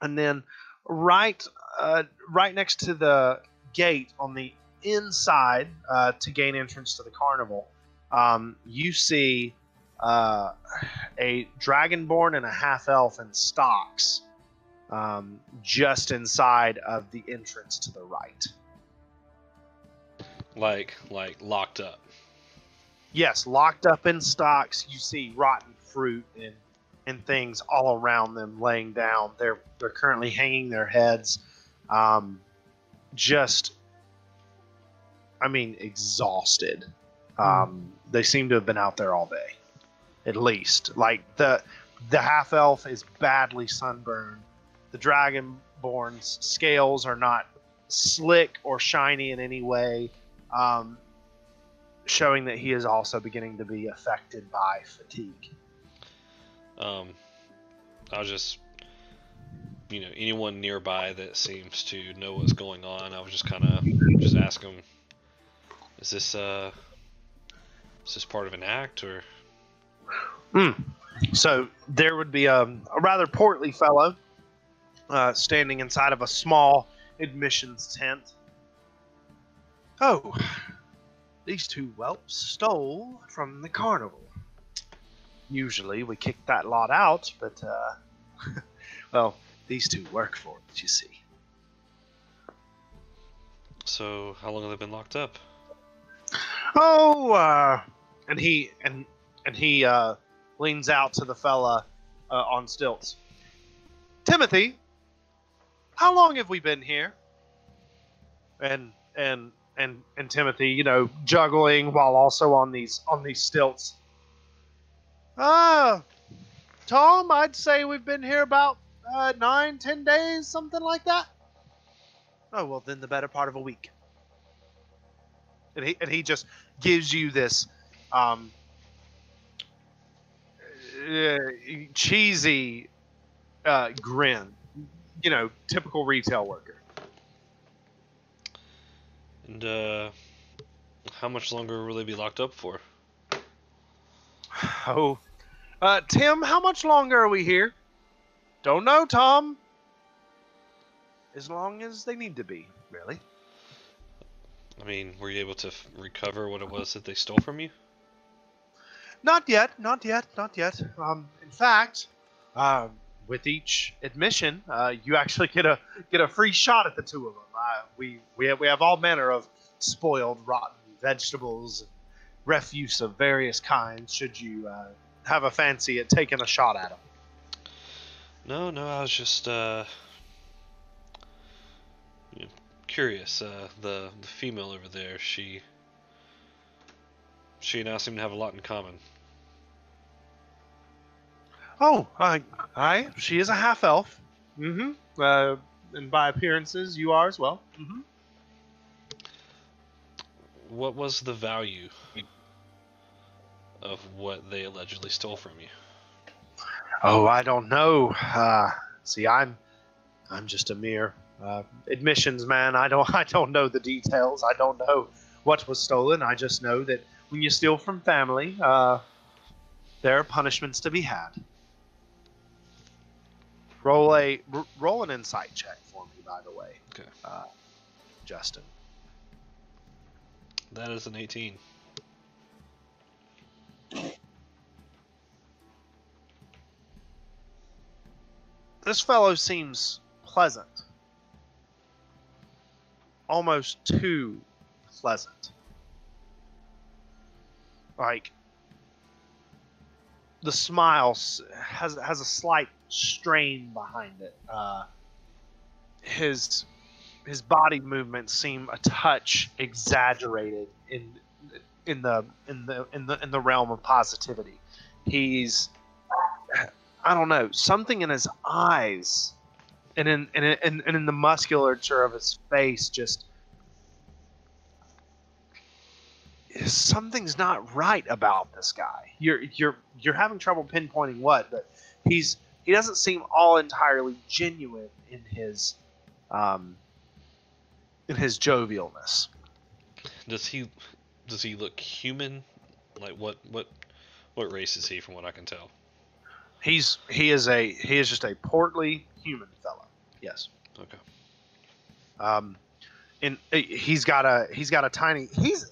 and then right uh, right next to the gate on the inside uh, to gain entrance to the carnival, um, you see uh, a dragonborn and a half elf in stocks um, just inside of the entrance to the right. Like like locked up. Yes, locked up in stocks. You see rotten fruit and and things all around them laying down. They're they're currently hanging their heads, um, just, I mean, exhausted. Um, they seem to have been out there all day, at least. Like the the half elf is badly sunburned. The dragonborn's scales are not slick or shiny in any way. Um, showing that he is also beginning to be affected by fatigue. Um, I'll just, you know, anyone nearby that seems to know what's going on, I was just kind of just ask them, is this uh, is this part of an act or? So there would be a, a rather portly fellow uh, standing inside of a small admissions tent. Oh, these two whelps stole from the carnival. Usually we kick that lot out, but, uh, <laughs> well, these two work for it, you see. So how long have they been locked up? Oh, uh, and he and and he uh, leans out to the fella uh, on stilts. Timothy, how long have we been here? And and and and Timothy, you know, juggling while also on these on these stilts. Ah, Tom, I'd say we've been here about uh, nine, ten days, something like that. Oh well, then the better part of a week. And he and he just gives you this um, uh, cheesy uh, grin. You know, typical retail worker. And uh, how much longer will they be locked up for? <sighs> Oh, uh, Tim, how much longer are we here? Don't know, Tom. As long as they need to be, really. I mean, were you able to f- recover what it was that they stole from you? Not yet, not yet, not yet. Um, in fact, uh, with each admission, uh, you actually get a get a free shot at the two of them. Uh, we we have, we have all manner of spoiled, rotten vegetables, and refuse of various kinds. Should you uh, have a fancy at taking a shot at them? No, no, I was just uh, curious. Uh, the the female over there, she she and I seem to have a lot in common. Oh, uh, aye, she is a half elf. Mm-hmm. Uh, and by appearances, you are as well. Mm-hmm. What was the value of what they allegedly stole from you? Oh, I don't know. Uh, see, I'm I'm just a mere uh, admissions man. I don't <laughs> I don't know the details. I don't know what was stolen. I just know that when you steal from family, uh, there are punishments to be had. Roll a r- roll an insight check for me, by the way. Okay. Uh, Justin. That is an 18. This fellow seems pleasant. Almost too pleasant. Like the smile has has a slight strain behind it. Uh, his his body movements seem a touch exaggerated in in the in the in the in the realm of positivity. He's I don't know, something in his eyes and in and in, and in the musculature of his face just something's not right about this guy. You're you're you're having trouble pinpointing what, but he's he doesn't seem all entirely genuine in his um in his jovialness. Does he does he look human? Like what what what race is he from what I can tell? He's he is a he is just a portly human fellow. Yes. Okay. Um, and uh, he's got a he's got a tiny he's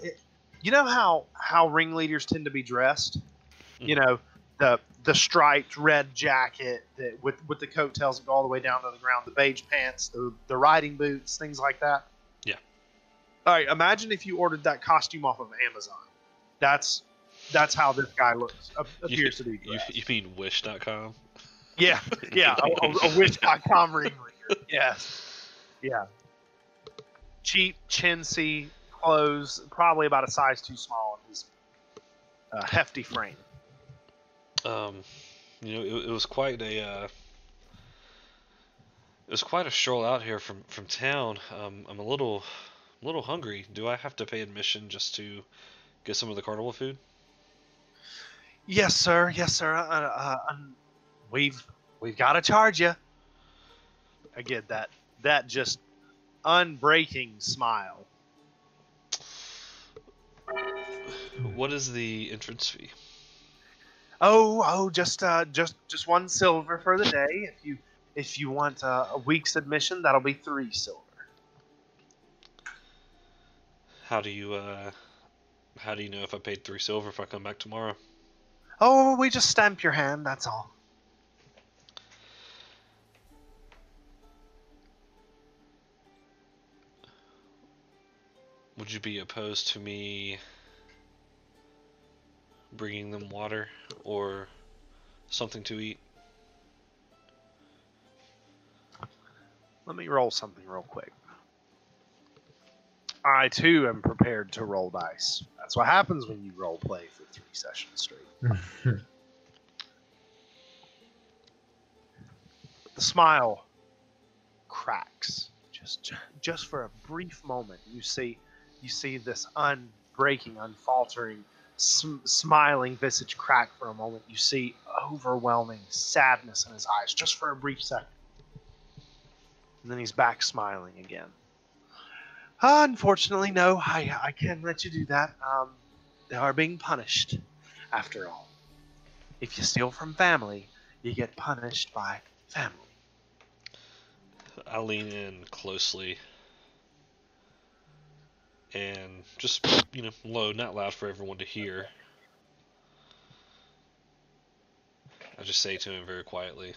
you know how how ringleaders tend to be dressed. You Mhm. know, the the striped red jacket that with with the coattails that go all the way down to the ground, the beige pants, the the riding boots, things like that. Yeah. All right. Imagine if you ordered that costume off of Amazon. That's that's how this guy looks. Appears to be. You, you mean Wish.com? Yeah, yeah, a, a, a Wish.com ring reader. Yes, yeah. Cheap, chintzy clothes, probably about a size too small in his uh, hefty frame. Um, you know, it, it was quite a uh, it was quite a stroll out here from from town. Um, I'm a little a little hungry. Do I have to pay admission just to get some of the carnival food? Yes, sir. Yes, sir. Uh, uh, we've we've got to charge you. I get that. That just unbreaking smile. What is the entrance fee? Oh, oh, just uh, just just one silver for the day. If you if you want uh, a week's admission, that'll be three silver. How do you uh, how do you know if I paid three silver if I come back tomorrow? Oh, we just stamp your hand. That's all. Would you be opposed to me bringing them water or something to eat? Let me roll something real quick. I too am prepared to roll dice. That's what happens when you role play for three sessions straight. <laughs> The smile cracks just just for a brief moment. You see you see this unbreaking, unfaltering, sm- smiling visage crack for a moment. You see overwhelming sadness in his eyes just for a brief second. And then he's back smiling again. Uh, unfortunately, no, I, I can't let you do that. Um, they are being punished, after all. If you steal from family, you get punished by family. I lean in closely and just, you know, low, not loud for everyone to hear. I just say to him very quietly,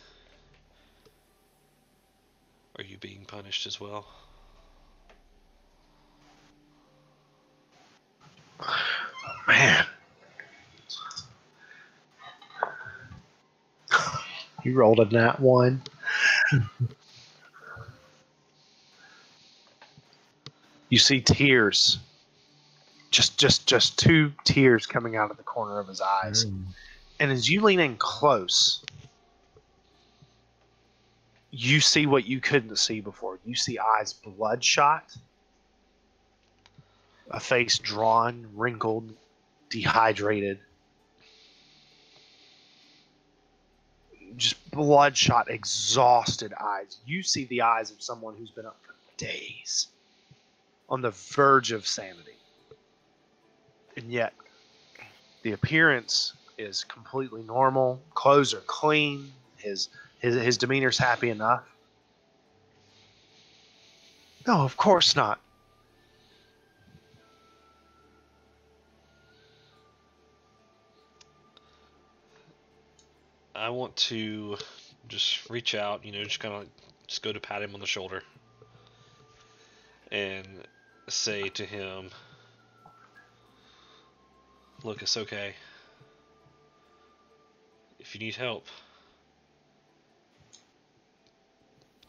Are you being punished as well? Man. You rolled a nat one. You see tears. Just just just two tears coming out of the corner of his eyes. Mm. And as you lean in close, you see what you couldn't see before. You see eyes bloodshot, a face drawn, wrinkled, dehydrated. Just bloodshot, exhausted eyes. You see the eyes of someone who's been up for days, on the verge of sanity. And yet, the appearance is completely normal. Clothes are clean. His his his demeanor's happy enough. No, of course not. I want to just reach out, you know, just kind of just go to pat him on the shoulder and say to him, Look, it's okay. If you need help,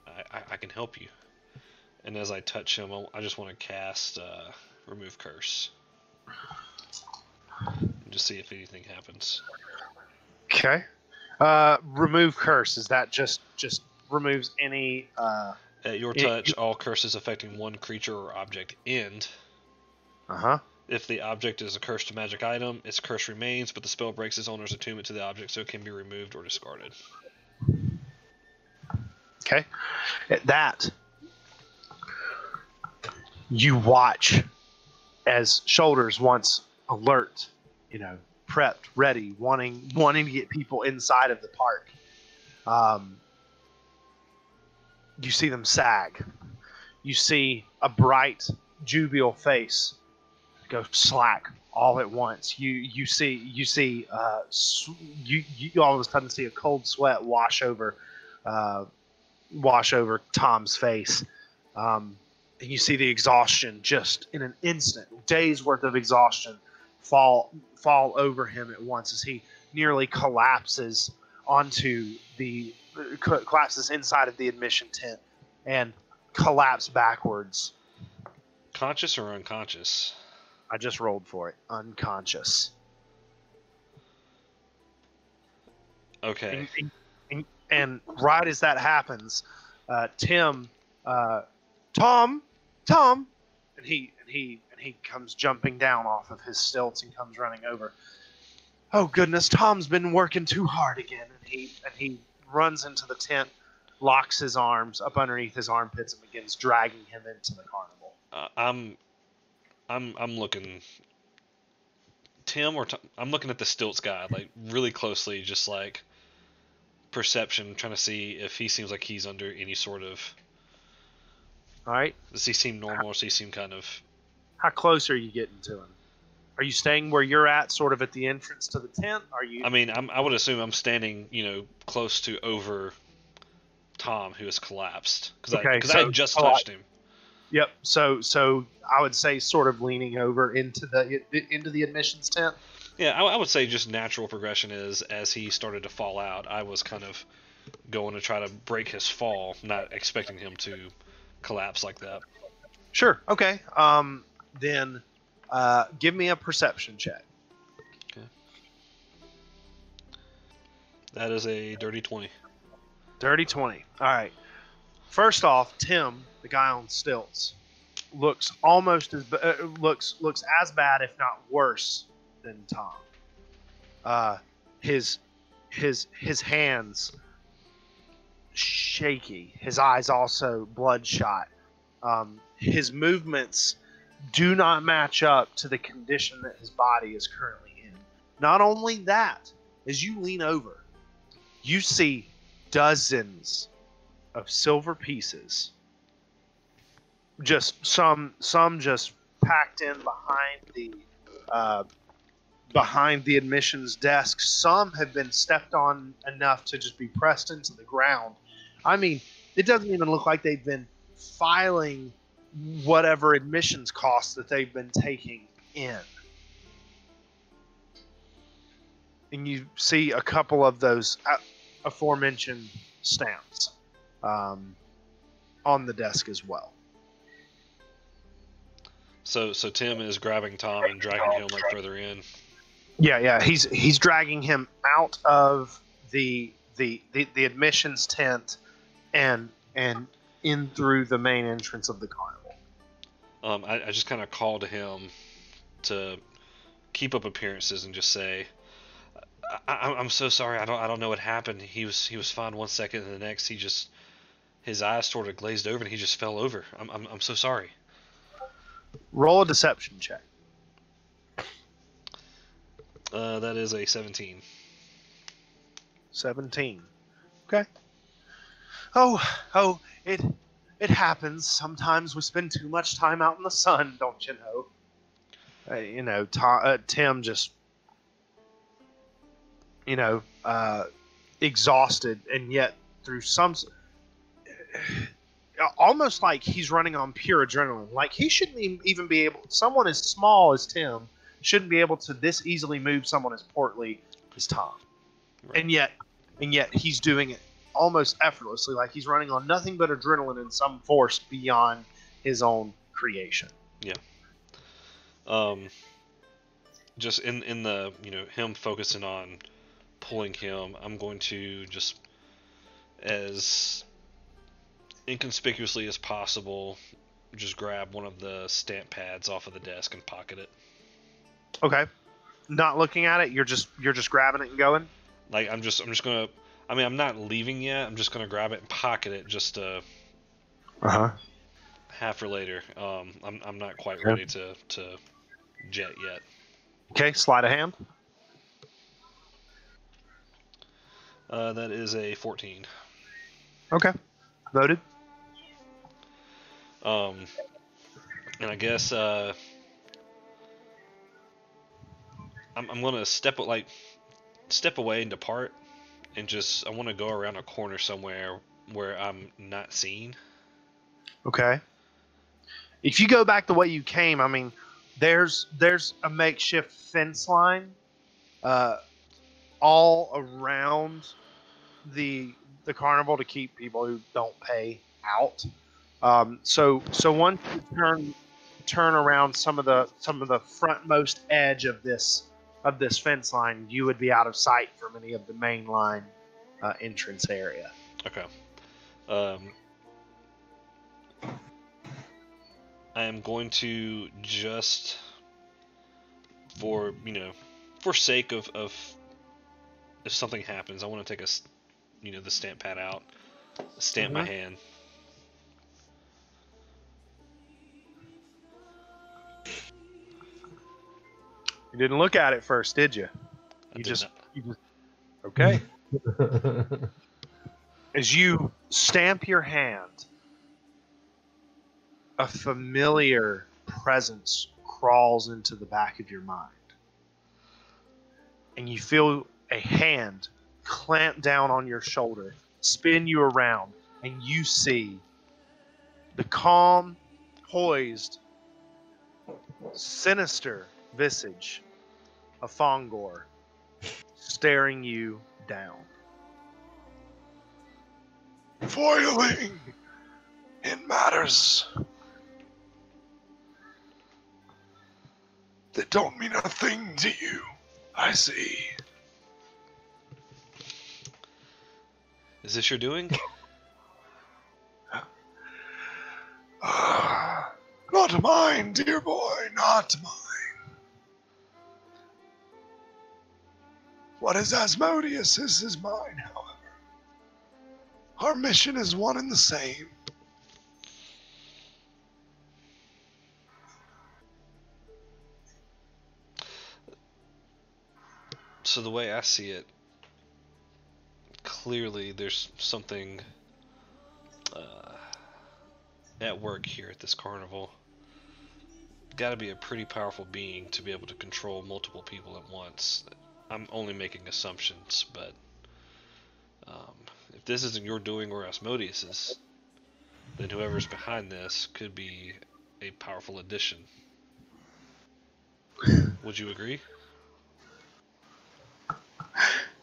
I, I, I can help you. And as I touch him, I, I just want to cast uh, Remove Curse. And just see if anything happens. Okay. Uh, remove curse. Is that just just removes any? Uh At your touch, all curses affecting one creature or object end. Uh huh. If the object is a cursed magic item, its curse remains, but the spell breaks its owner's attunement to the object, so it can be removed or discarded. Okay. At that, you watch as shoulders once alert, you know, prepped, ready, wanting wanting to get people inside of the park. Um, you see them sag. You see a bright, jubilant face go slack all at once. You you see you see uh, you you all of a sudden see a cold sweat wash over uh, wash over Tom's face, um, and you see the exhaustion just in an instant, days worth of exhaustion fall fall over him at once as he nearly collapses onto the collapses inside of the admission tent and collapse backwards. Conscious or unconscious? I just rolled for it, unconscious. Okay. And, and, and right as that happens, uh, Tim, uh, Tom, Tom, and he and he and he comes jumping down off of his stilts and comes running over. Oh goodness, Tom's been working too hard again, and he and he runs into the tent, locks his arms up underneath his armpits, and begins dragging him into the carnival. Uh, I'm, I'm, I'm looking. Tim or Tom, I'm looking at the stilts guy like really closely, just like perception, trying to see if he seems like he's under any sort of. All right, Does he seem normal? Or does he seem kind of? how close are you getting to him? Are you staying where you're at, sort of at the entrance to the tent? Are you? I mean, I'm, I would assume I'm standing, you know, close to over Tom, who has collapsed, because I Okay, because I had just oh, I- touched him. Yep. So so I would say sort of leaning over into the into the admissions tent. Yeah, I, I would say just natural progression is as he started to fall out, I was kind of going to try to break his fall, not expecting him to collapse like that. Sure. Okay. Um. Then, uh, give me a perception check. Okay. That is a dirty twenty. Dirty twenty. All right. First off, Tim, the guy on stilts, looks almost as uh, looks looks as bad, if not worse, than Tom. Uh, his his his hands shaky. His eyes also bloodshot. Um, his movements do not match up to the condition that his body is currently in. Not only that, as you lean over, you see dozens of silver pieces. Just some, some just packed in behind the, uh, behind the admissions desk. Some have been stepped on enough to just be pressed into the ground. I mean, it doesn't even look like they've been filing whatever admissions costs that they've been taking in. And you see a couple of those aforementioned stamps um, on the desk as well. So so Tim is grabbing Tom and dragging him like further in. Yeah, yeah, he's he's dragging him out of the the the, the admissions tent and and in through the main entrance of the carnival. Um, I, I just kind of call to him to keep up appearances and just say, I, I, "I'm so sorry. I don't I don't know what happened. He was he was fine one second, and the next he just his eyes sort of glazed over and he just fell over. I'm I'm, I'm so sorry." Roll a deception check. Uh, that is a 17. 17. Okay. Oh, oh, it it happens. Sometimes we spend too much time out in the sun, don't you know? Uh, you know, Tom, uh, Tim just, you know, uh, exhausted, and yet through some, <sighs> almost like he's running on pure adrenaline. Like he shouldn't even be able. Someone as small as Tim shouldn't be able to this easily move someone as portly as Tom, Right. and yet, and yet he's doing it almost effortlessly. Like he's running on nothing but adrenaline and some force beyond his own creation. Yeah. Um, just in in the you know him focusing on pulling him, I'm going to just as inconspicuously as possible just grab one of the stamp pads off of the desk and pocket it. Okay. Not looking at it, you're just you're just grabbing it and going. Like I'm just I'm just gonna I mean I'm not leaving yet. I'm just gonna grab it and pocket it just uh Uh huh. half for later. Um, I'm I'm not quite Okay. ready to to jet yet. Okay, sleight of hand. Uh, that is a 14. Okay. voted. Um, and I guess uh, I'm, I'm gonna step like step away and depart, and just I want to go around a corner somewhere where I'm not seen. Okay. If you go back the way you came, I mean, there's there's a makeshift fence line, uh, all around the the carnival to keep people who don't pay out. Um, so so once you turn turn around some of the some of the frontmost edge of this of this fence line, you would be out of sight from any of the main line uh, entrance area. Okay. Um, I am going to just for you know for sake of of if something happens, I want to take a you know the stamp pad out, stamp my Mhm. hand. You didn't look at it first, did you? You did just you just okay. <laughs> As you stamp your hand, a familiar presence crawls into the back of your mind. And you feel a hand clamp down on your shoulder, spin you around, and you see the calm, poised, sinister visage of Fongor staring you down. foiling in matters that don't mean a thing to you. I see. Is this your doing? Ah, <laughs> not mine, dear boy, not mine. What is Asmodeus is, is mine, however. Our mission is one and the same. So the way I see it, clearly there's something uh, at work here at this carnival. Got to be a pretty powerful being to be able to control multiple people at once. I'm only making assumptions, but um, if this isn't your doing or Asmodeus's, then whoever's behind this could be a powerful addition. <laughs> Would you agree?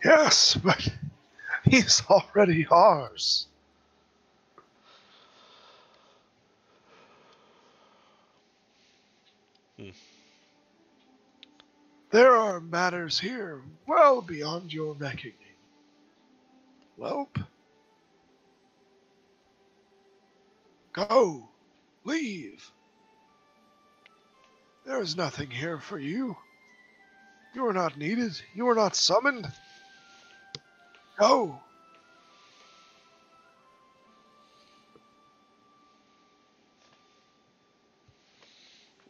Yes, but he's already ours. There are matters here well beyond your reckoning. Welp. Go. Leave. There is nothing here for you. You are not needed. You are not summoned. Go.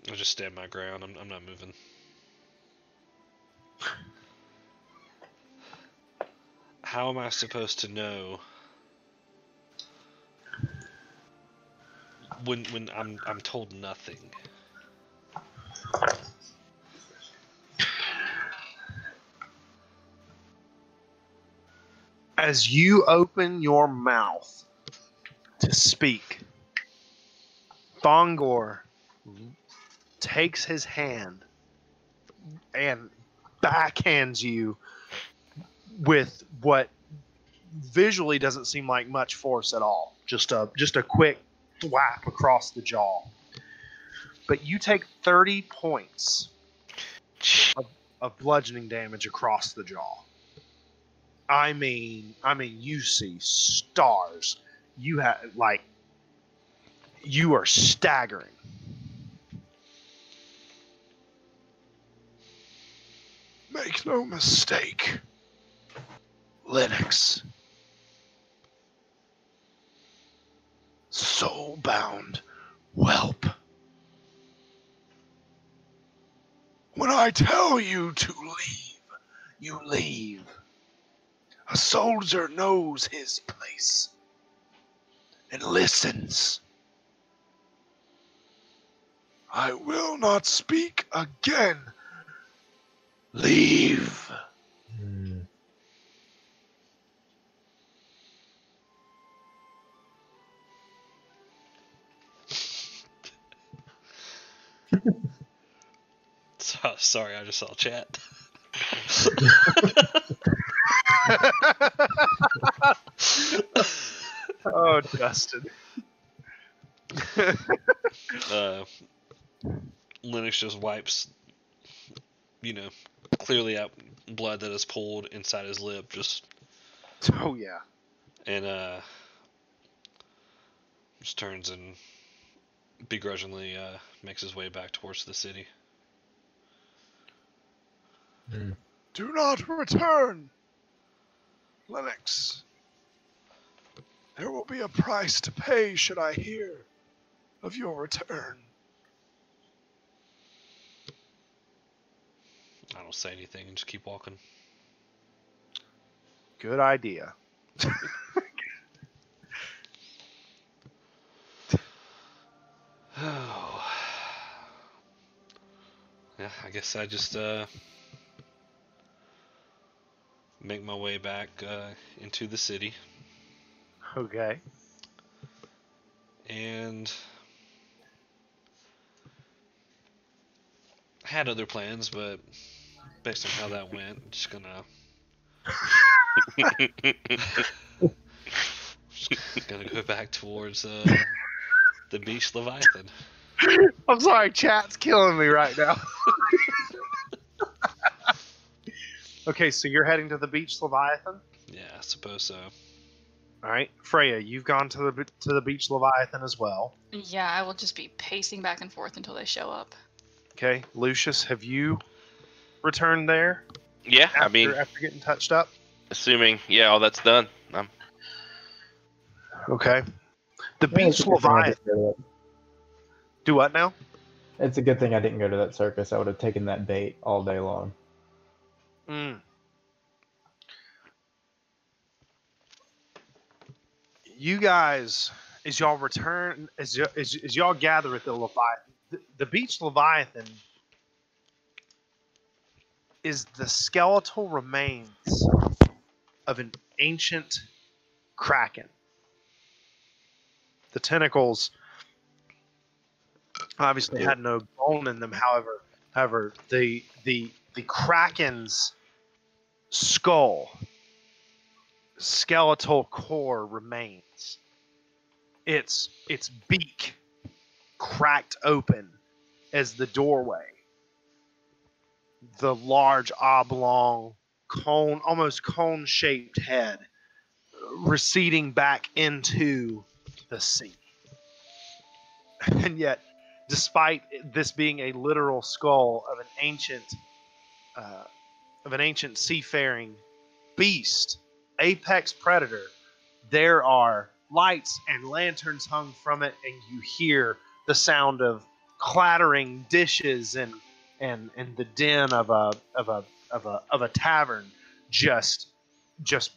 I'll just stand my ground. I'm, I'm not moving. How am I supposed to know when when I'm I'm told nothing? as you open your mouth to speak, Thongor takes his hand and backhands you with what visually doesn't seem like much force at all. Just a just a quick thwap across the jaw. But you take 30 points of, of bludgeoning damage across the jaw. I mean, I mean, you see stars. You have like, you are staggering. Make no mistake. Lennox. Soul bound whelp. When I tell you to leave, you leave. A soldier knows his place and listens. I will not speak again Leave. Hmm. <laughs> So, sorry, I just saw chat. oh, Justin. uh, Lennox just wipes, you know, clearly out blood that is pulled inside his lip, just <laughs> Oh yeah. and uh, just turns and begrudgingly uh, makes his way back towards the city. Hmm. Do not return. Lennox. There will be a price to pay should I hear of your return. I don't say anything and just keep walking. Good idea. Oh. <sighs> Yeah, I guess I just uh make my way back uh, into the city Okay. and had other plans, but based on how that went, I'm just gonna just <laughs> gonna go back towards uh, the beach Leviathan. I'm sorry, chat's killing me right now. <laughs> okay, so you're heading to the beach Leviathan. Yeah, I suppose so. All right, Freya, you've gone to the to the beach Leviathan as well. Yeah, I will just be pacing back and forth until they show up. Okay, Lucius, have you returned there Yeah, after, I mean, after getting touched up? assuming yeah, all that's done. Um, Okay, the Yeah, beach a good thing I Leviathan. didn't go to that- Do what now? It's a good thing I didn't go to that circus. I would have taken that bait all day long. Mm. You guys, as y'all return, as, y- as, as y'all gather at the Leviathan, the, the beach Leviathan is the skeletal remains of an ancient kraken. The tentacles obviously had no bone in them. However, however, the the the kraken's skull, skeletal core remains. Its its beak cracked open as the doorway. The large oblong cone, almost cone-shaped head, receding back into the sea. <laughs> And yet, despite this being a literal skull of an ancient uh, of an ancient seafaring beast, apex predator, there are lights and lanterns hung from it, and you hear the sound of clattering dishes and and and the din of a of a of a of a tavern just just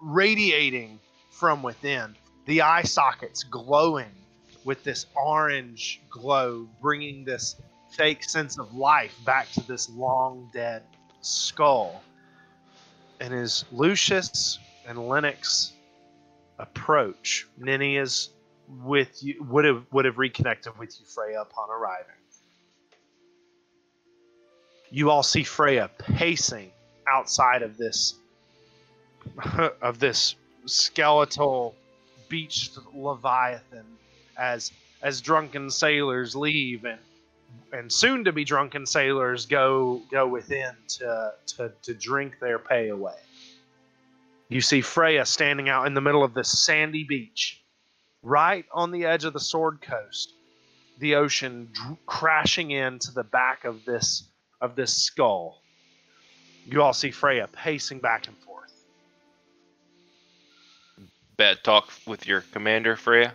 radiating from within. The eye sockets glowing with this orange glow, bringing this fake sense of life back to this long dead skull. And as Lucius and Lennox approach, Ninny is with you would have would have reconnected with you, Freya, upon arriving. You all see Freya pacing outside of this <laughs> of this skeletal beached leviathan as as drunken sailors leave and and soon to be drunken sailors go go within to, to to drink their pay away. You see Freya standing out in the middle of this sandy beach, right on the edge of the Sword Coast. The ocean dr- crashing into the back of this of this skull. You all see Freya pacing back and forth. bad talk with your commander, Freya.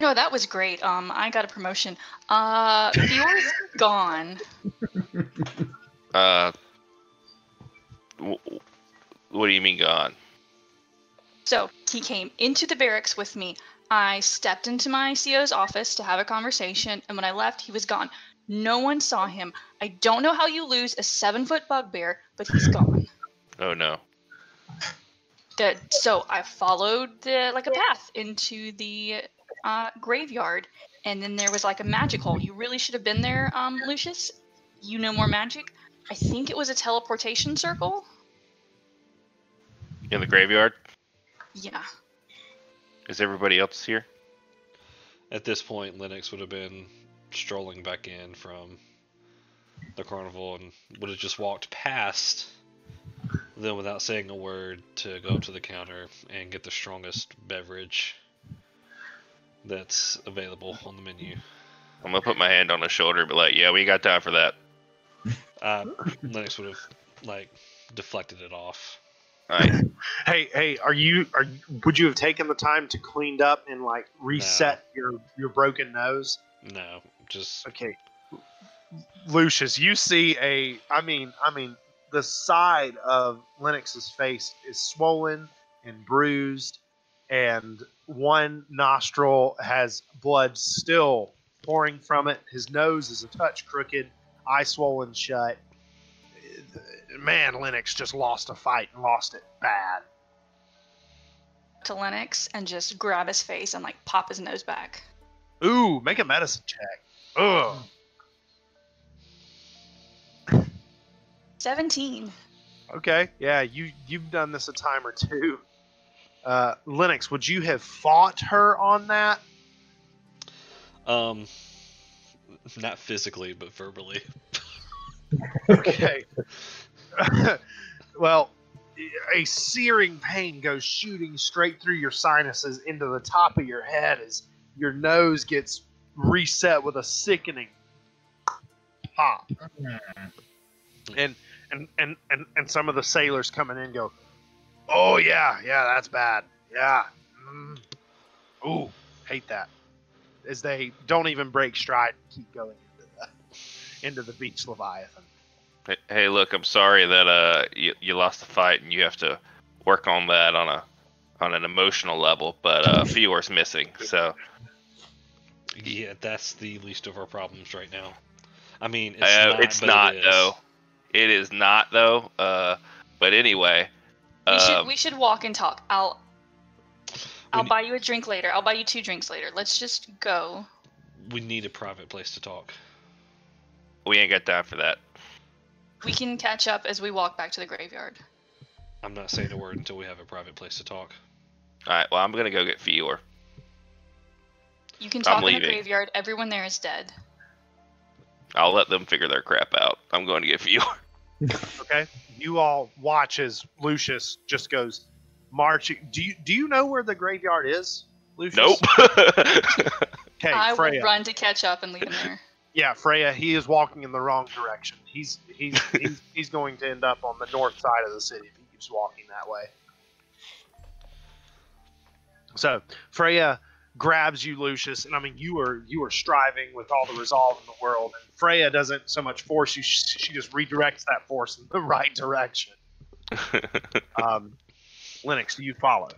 No, that was great. Um, I got a promotion. Uh, Fior's <laughs> gone. Uh, w- w- what do you mean gone? So he came into the barracks with me. I stepped into my CO's office to have a conversation, and when I left, he was gone. No one saw him. I don't know how you lose a seven foot bugbear, but he's gone. <laughs> oh no. That so I followed the like a path into the uh, graveyard, and then there was like a magic hole. You really should have been there, um, Lucius. You know more magic. I think it was a teleportation circle. In the graveyard? Yeah. Is everybody else here? At this point, Lennox would have been strolling back in from the carnival and would have just walked past them without saying a word to go up to the counter and get the strongest beverage that's available on the menu. I'm gonna put my hand on his shoulder and be like, yeah, we got time for that. Uh, Lennox would have like deflected it off. Alright. <laughs> Hey, hey, are you are you, would you have taken the time to cleaned up and like reset your your broken nose? No, just Okay. Lucius, you see a I mean, I mean the side of Lennox's face is swollen and bruised and one nostril has blood still pouring from it. His nose is a touch crooked, eye swollen shut. Man, Lennox just lost a fight and lost it bad. To Lennox and just grab his face and like pop his nose back. Ooh, make a medicine check. Ugh. 17. Okay, yeah, you you've done this a time or two. Uh, Lennox, would you have fought her on that? um, not physically but verbally. Okay. <laughs> well, a searing pain goes shooting straight through your sinuses into the top of your head as your nose gets reset with a sickening pop. And and and and, and some of the sailors coming in go, "Oh yeah, yeah, that's bad. Yeah. Mm. Ooh, hate that." As they don't even break stride and keep going into the <laughs> into the beach leviathan. Hey- Hey, look, I'm sorry that uh you, you lost the fight and you have to work on that on a on an emotional level, but uh Fior's missing, so Yeah, that's the least of our problems right now. I mean, it's uh, not, it's but not it is. though. It is not though. Uh, but anyway, We should um, we should walk and talk. I'll I'll We- buy you a drink later. I'll buy you two drinks later. Let's just go. We need a private place to talk. we ain't got time for that. We can catch up as we walk back to the graveyard. I'm not saying a word until we have a private place to talk. All right, well, I'm gonna go get Fior. You can talk in the graveyard. Everyone there is dead. I'll let them figure their crap out. I'm going to get Fior. <laughs> Okay. You all watch as Lucius just goes marching. Do you do you know where the graveyard is, Lucius? Nope. <laughs> <laughs> Okay, I Freya. will run to catch up and leave him there. Yeah, Freya. He is walking in the wrong direction. He's he's he's, he's going to end up on the north side of the city if he keeps walking that way. So Freya grabs you, Lucius, and I mean you are you are striving with all the resolve in the world, and Freya doesn't so much force you; she, she just redirects that force in the <laughs> right direction. <laughs> Um, Lennox, do you follow?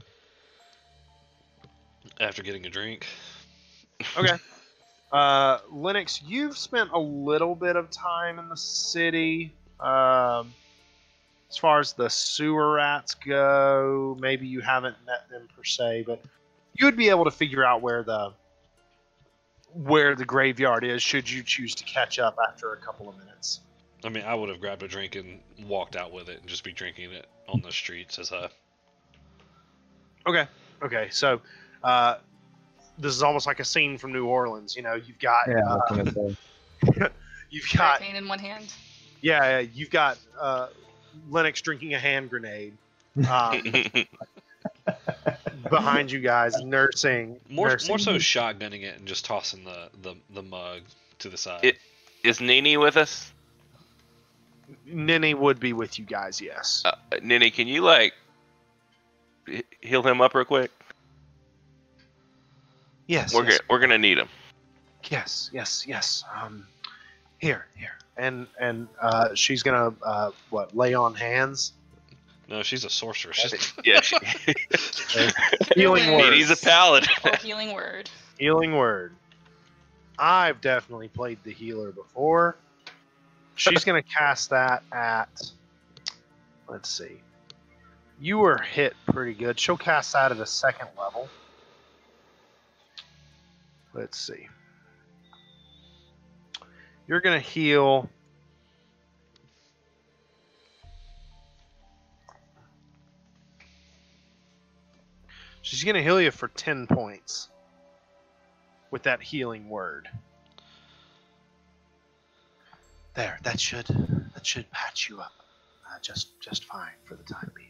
After getting a drink, Okay. <laughs> Uh, Lennox, you've spent a little bit of time in the city. Um, as far as the sewer rats go, maybe you haven't met them per se, but you would be able to figure out where the where the graveyard is should you choose to catch up after a couple of minutes. I mean, I would have grabbed a drink and walked out with it and just be drinking it on the streets as a. Okay. Okay. So, uh, this is almost like a scene from New Orleans. You know, you've got Yeah, I uh, was gonna say. you've got Hurricane in one hand. Yeah, yeah, you've got uh, Lennox drinking a hand grenade <laughs> um, behind you guys, <laughs> nursing. More, nursing. more so shotgunning it and just tossing the, the, the mug to the side. It- Is Nini with us? Ninny would be with you guys, yes. Uh, Nini, can you like heal him up real quick? yes, We're yes, go- we're gonna need him. yes, yes, yes. Um, here, here, and and uh, she's gonna uh, what lay on hands. No, she's a sorceress. She's, Yeah, she, <laughs> Healing word. He's a paladin. <laughs> Oh, healing word. Healing word. I've definitely played the healer before. She's gonna <laughs> cast that at. Let's see. You were hit pretty good. She'll cast that at a second level. Let's see. You're gonna heal. She's gonna heal you for ten points with that healing word. There, that should that should patch you up uh, just just fine for the time being.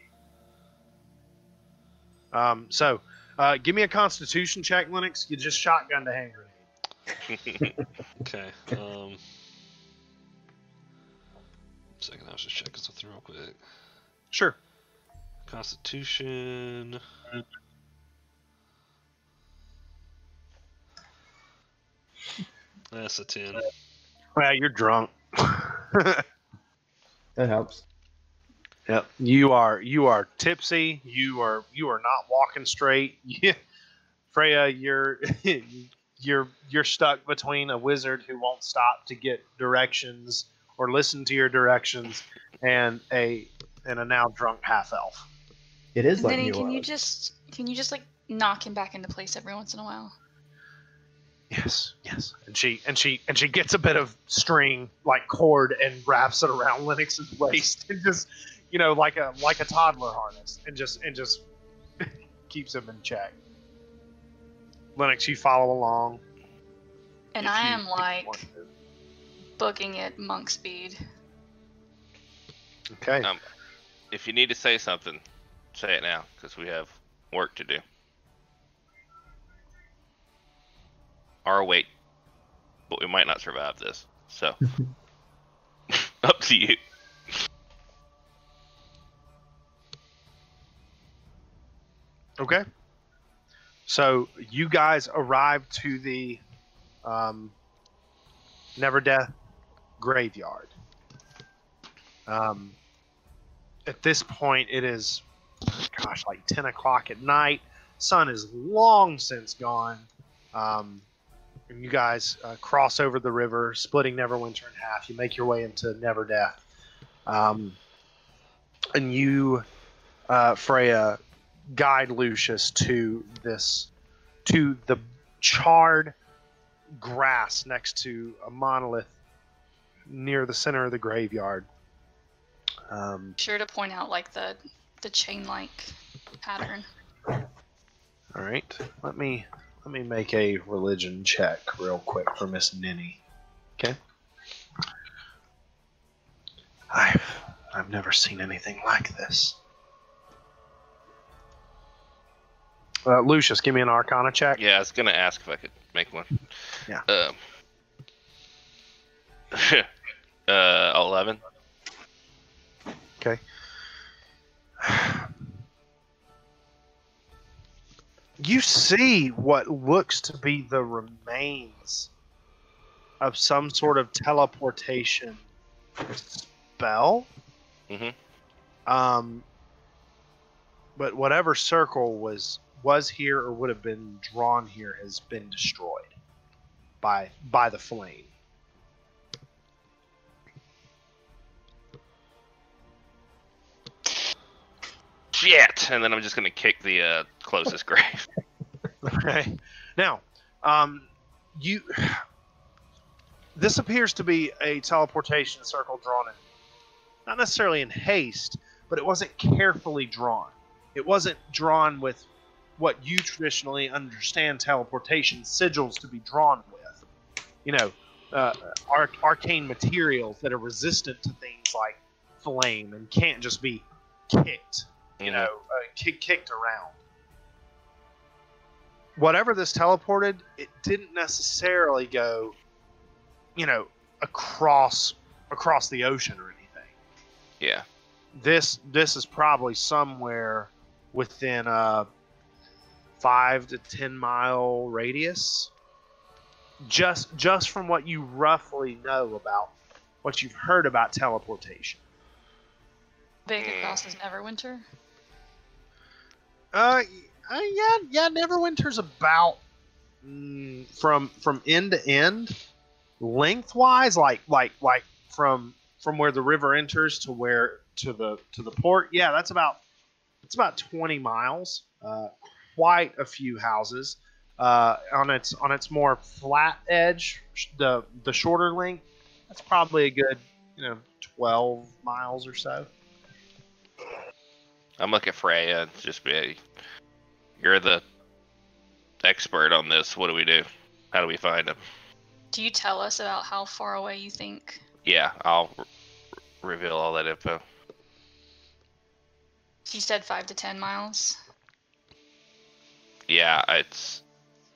Um, so, uh, give me a Constitution check, Lennox. You just shotgunned a hand grenade. <laughs> Okay. <laughs> Um. Second, I was just checking something real quick. Sure. Constitution. That's a ten. Well, you're drunk. <laughs> That helps. Yep. You are you are tipsy. You are you are not walking straight. <laughs> Freya, you're <laughs> you're you're stuck between a wizard who won't stop to get directions or listen to your directions and a and a now drunk half elf. It is like Vinny, can you just can you just like knock him back into place every once in a while? Yes, yes. And she and she and she gets a bit of string like cord and wraps it around Lennox's waist <laughs> and just you know like a like a toddler harness and just and just <laughs> keeps him in check. Lennox, you follow along. And I am like booking it monk speed. okay. Um, if you need to say something, say it now, because we have work to do. Or wait, but we might not survive this. So, <laughs> <laughs> up to you. Okay. So you guys arrive to the um, Neverdeath graveyard. Um, at this point, it is, gosh, like 10 o'clock at night. Sun is long since gone. Um, and you guys uh, cross over the river, splitting Neverwinter in half. You make your way into Neverdeath, Um, and you, uh, Freya, guide Lucius to this to the charred grass next to a monolith near the center of the graveyard. Um, Sure to point out like the the chain like pattern. all right, let me let me make a religion check real quick for Miss Ninny. Okay. I've I've never seen anything like this. Uh, Lucius, give me an Arcana check. Yeah, I was gonna ask if I could make one. Yeah. Um. <laughs> uh, eleven. Okay. <sighs> <sighs> <sighs> You see what looks to be the remains of some sort of teleportation spell. Mhm. Um, but whatever circle was was here or would have been drawn here has been destroyed by by the flame. Shit! And then I'm just gonna kick the uh, closest <laughs> grave. Okay. Now, um, you. This appears to be a teleportation circle drawn in, not necessarily in haste, but it wasn't carefully drawn. It wasn't drawn with what you traditionally understand teleportation sigils to be drawn with. You know, uh, arc- arcane materials that are resistant to things like flame and can't just be kicked you know, uh, kick, kicked around. Whatever this teleported, it didn't necessarily go, you know, across across the ocean or anything. Yeah. This this is probably somewhere within a five to ten mile radius. Just just from what you roughly know about what you've heard about teleportation. Big across is Neverwinter. Uh, yeah, yeah. Neverwinter's about mm, from from end to end, lengthwise, like like like from from where the river enters to where to the to the port, yeah, that's about it's about 20 miles. Uh, quite a few houses. Uh, on its on its more flat edge, the the shorter length, that's probably a good you know 12 miles or so. I'm looking at Freya and just be, you're the expert on this. What do we do? How do we find him? Do you tell us about how far away you think? Yeah, I'll r- reveal all that info. You said five to ten miles. Yeah, it's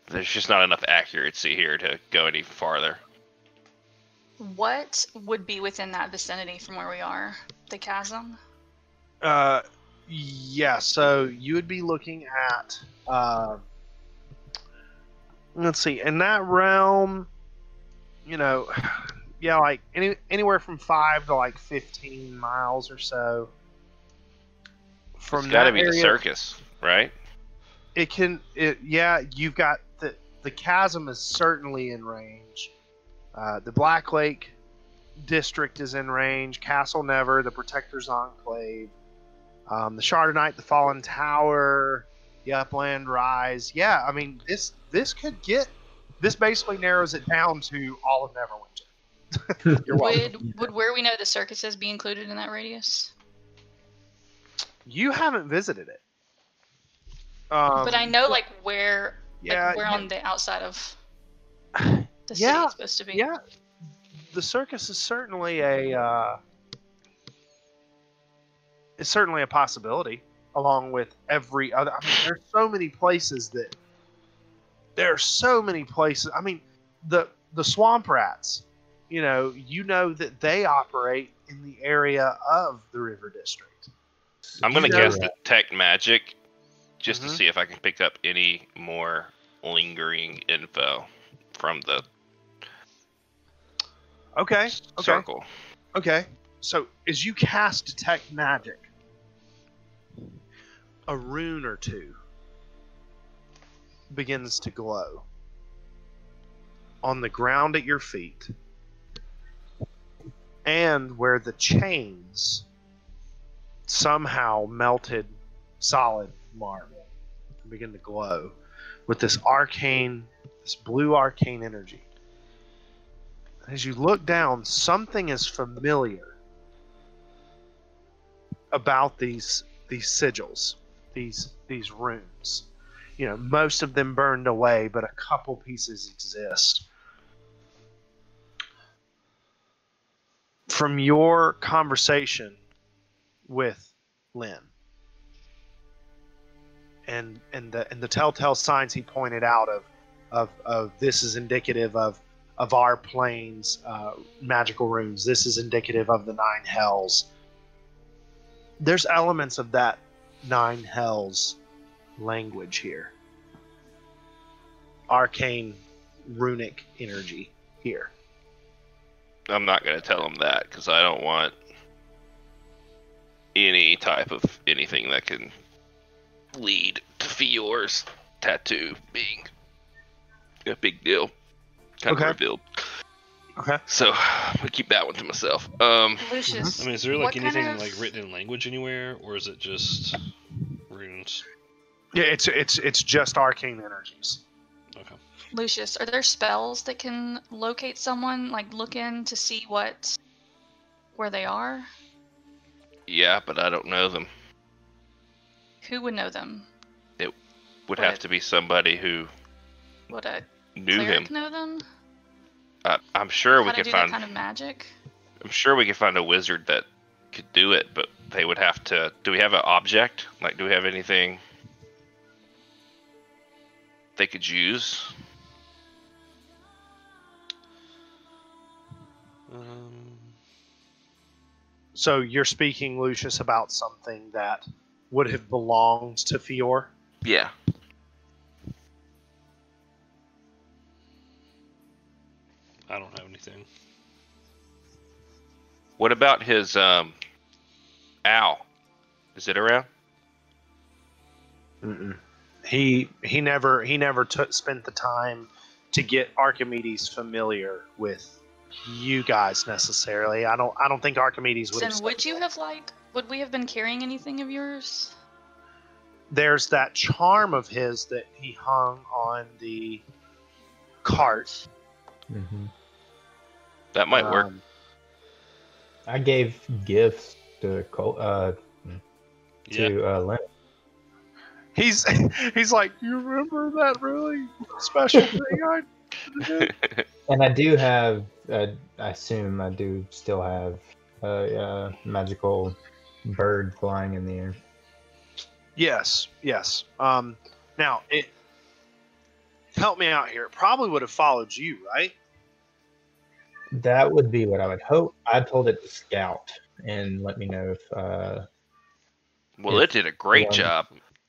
there's just not enough accuracy here to go any farther. What would be within that vicinity from where we are? The chasm? Uh, yeah. So you would be looking at. Uh, let's see. In that realm, you know, <sighs> yeah, like any anywhere from five to like fifteen miles or so. From it's got to be the circus, right? It can. It yeah. You've got the the chasm is certainly in range. Uh, the Black Lake district is in range. Castle Never, the Protector's Enclave, um, the Shardonite, the Fallen Tower, the Upland Rise. Yeah, I mean this this could get this basically narrows it down to all of Neverwinter. <laughs> You're welcome. Would would where we know the circus is be included in that radius? You haven't visited it. Um, but I know like where yeah, like where yeah. on the outside of <sighs> the city Yeah, supposed to be. Yeah, the circus is certainly a uh, is certainly a possibility, along with every other. I mean, there's so many places that there are so many places. I mean, the the swamp rats. You know, you know that they operate in the area of the river district. I'm gonna You know guess that. detect magic, just Mhm. to see if I can pick up any more lingering info from the Okay. Okay. circle. Okay, so as you cast detect magic, a rune or two begins to glow on the ground at your feet, and where the chains somehow melted solid marble begin to glow with this arcane, this blue arcane energy. As you look down, something is familiar about these these sigils, these these runes. You know, most of them burned away, but a couple pieces exist. From your conversation with Lynn and and the and the telltale signs he pointed out of of, of this is indicative of of our planes uh, magical runes. This is indicative of the nine hells. There's elements of that nine hells language here. Arcane runic energy here. I'm not gonna tell him that because I don't want any type of anything that can lead to Fior's tattoo being a big deal. Kind Okay. of revealed. Okay. So I'm gonna keep that one to myself. Um, Lucius. I mean, is there like what kind anything of- like written in language anywhere, or is it just runes? Yeah, it's it's it's just arcane energies. Okay. Lucius, are there spells that can locate someone, like look in to see what where they are? yeah, but I don't know them. Who would know them? It would Right. have to be somebody who Would a knew cleric him. know them? I, I'm sure we How to could do find. that kind of magic? I'm sure we could find a wizard that could do it, but they would have to. Do we have an object? Like, do we have anything they could use? Um, So you're speaking, Lucius, about something that would have belonged to Fior. Yeah. I don't have anything. What about his um, owl? Is it around? Mm-mm. He he never he never took spent the time to get Archimedes familiar with you guys necessarily. I don't I don't think Archimedes would. Then have would you have like would we have been carrying anything of yours? There's that charm of his that he hung on the cart. hmm That might work. Um, I gave gifts to Col- uh, Yeah. to uh, Lynn. He's <laughs> he's like, you remember that really special <laughs> thing I did? <laughs> And I do have, uh, I assume I do still have a uh, magical bird flying in the air. Yes, yes. Um, now it help me out here. It probably would have followed you, right? That would be what I would hope. I told it to scout and let me know if uh, well, it did a great Yeah. job.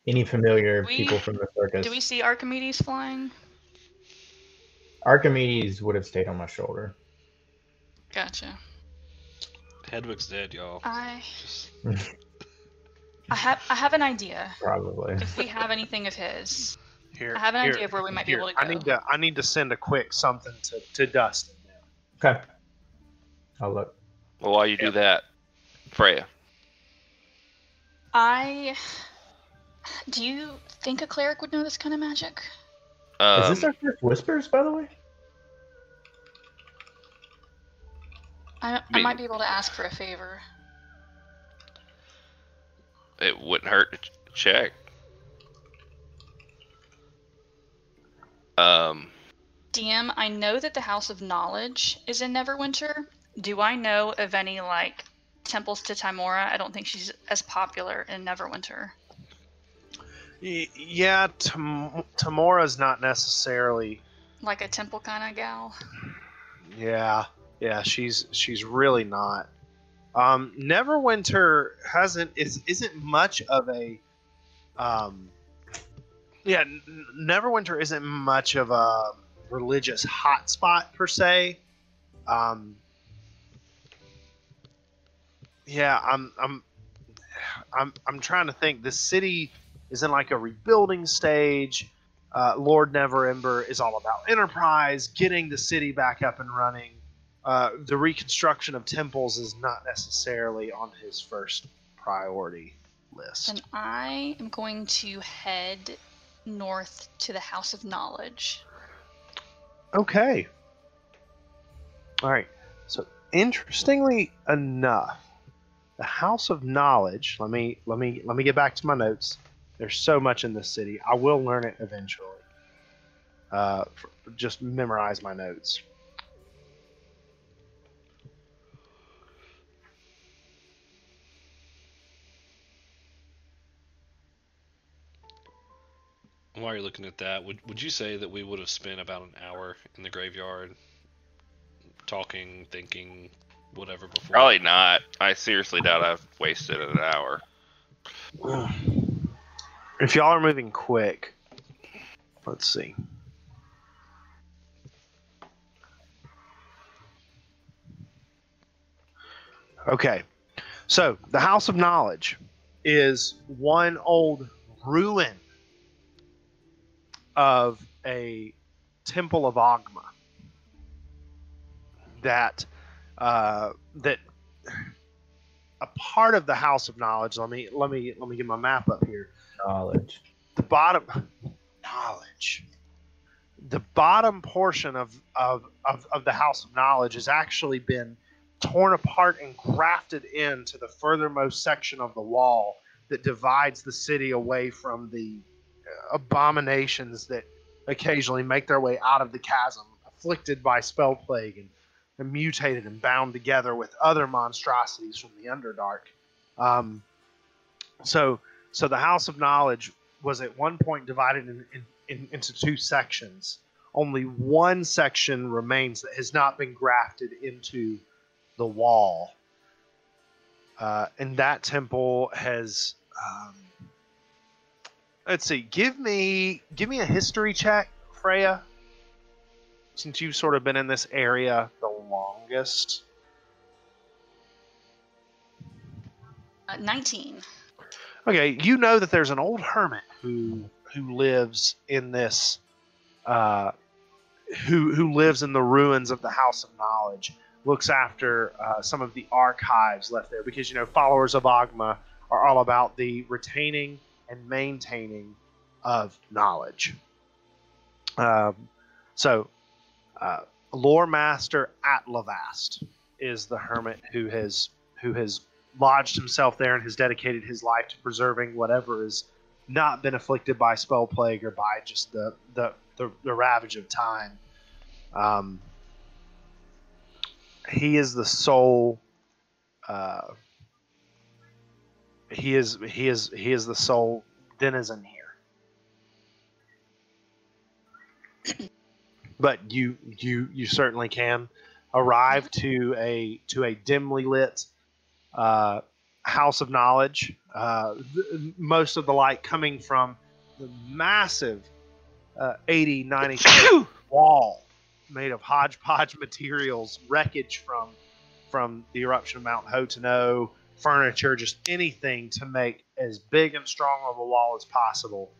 any familiar We- people from the circus. Do we see Archimedes flying? Archimedes would have stayed on my shoulder. Gotcha. Hedwig's dead, y'all. I I have I have an idea. Probably. If we have anything of his, Here, I have an here, idea of where we might be able to go. I need to I need to send a quick something to to Dustin. Okay. I'll look. Well, while you do that, Freya, I do you think a cleric would know this kind of magic? um, Is this our first whispers, by the way? I, I Me- might be able to ask for a favor. it wouldn't hurt to ch- check. Um, DM, I know that the House of Knowledge is in Neverwinter. Do I know of any like temples to Tymora? I don't think she's as popular in Neverwinter. Yeah, Tam- Tymora's not necessarily. Like a temple kind of gal. Yeah, yeah, she's she's really not. Um, Neverwinter hasn't is isn't much of a. Um, yeah, Neverwinter isn't much of a religious hotspot per se. Um, yeah, I'm I'm I'm I'm trying to think. The city is in like a rebuilding stage. Uh, Lord Neverember is all about enterprise, getting the city back up and running. Uh, the reconstruction of temples is not necessarily on his first priority list. And I am going to head north to the House of Knowledge. Okay. All right. So interestingly enough, the House of Knowledge. Let me let me let me get back to my notes. There's so much in this city. I will learn it eventually. Uh, just memorize my notes. While you're looking at that, would would you say that we would have spent about an hour in the graveyard, talking, thinking, whatever before? probably not. I seriously doubt I've wasted an hour. <sighs> If y'all are moving quick, let's see. Okay, so the House of Knowledge is one old ruin of a temple of Oghma that uh, that a part of the House of Knowledge. Let me let me let me get my map up here Knowledge. the bottom knowledge the bottom portion of, of, of, of the house of knowledge has actually been torn apart and grafted into the furthermost section of the wall that divides the city away from the abominations that occasionally make their way out of the chasm afflicted by Spellplague and, and mutated and bound together with other monstrosities from the underdark um, so so the house of knowledge was at one point divided in, in, in, into two sections. Only one section remains that has not been grafted into the wall. Uh, and that temple has. Um, let's see. Give me give me a history check, Freya. Since you've sort of been in this area the longest. Uh, 19. Okay, you know that there's an old hermit who who lives in this uh, who who lives in the ruins of the House of Knowledge, looks after uh, some of the archives left there because you know followers of Oghma are all about the retaining and maintaining of knowledge. Um, so, uh, lore master Atlavast is the hermit who has who has lodged himself there and has dedicated his life to preserving whatever has not been afflicted by Spellplague or by just the the, the, the ravage of time. Um, he is the sole. Uh, he is he is he is the sole denizen here. <clears throat> But you you you certainly can arrive to a to a dimly lit uh, house of knowledge. Uh, th- most of the light coming from the massive uh, 80 90 wall made of hodgepodge <laughs> materials, wreckage from from the eruption of Mount Hotenow, furniture, just anything to make as big and strong of a wall as possible.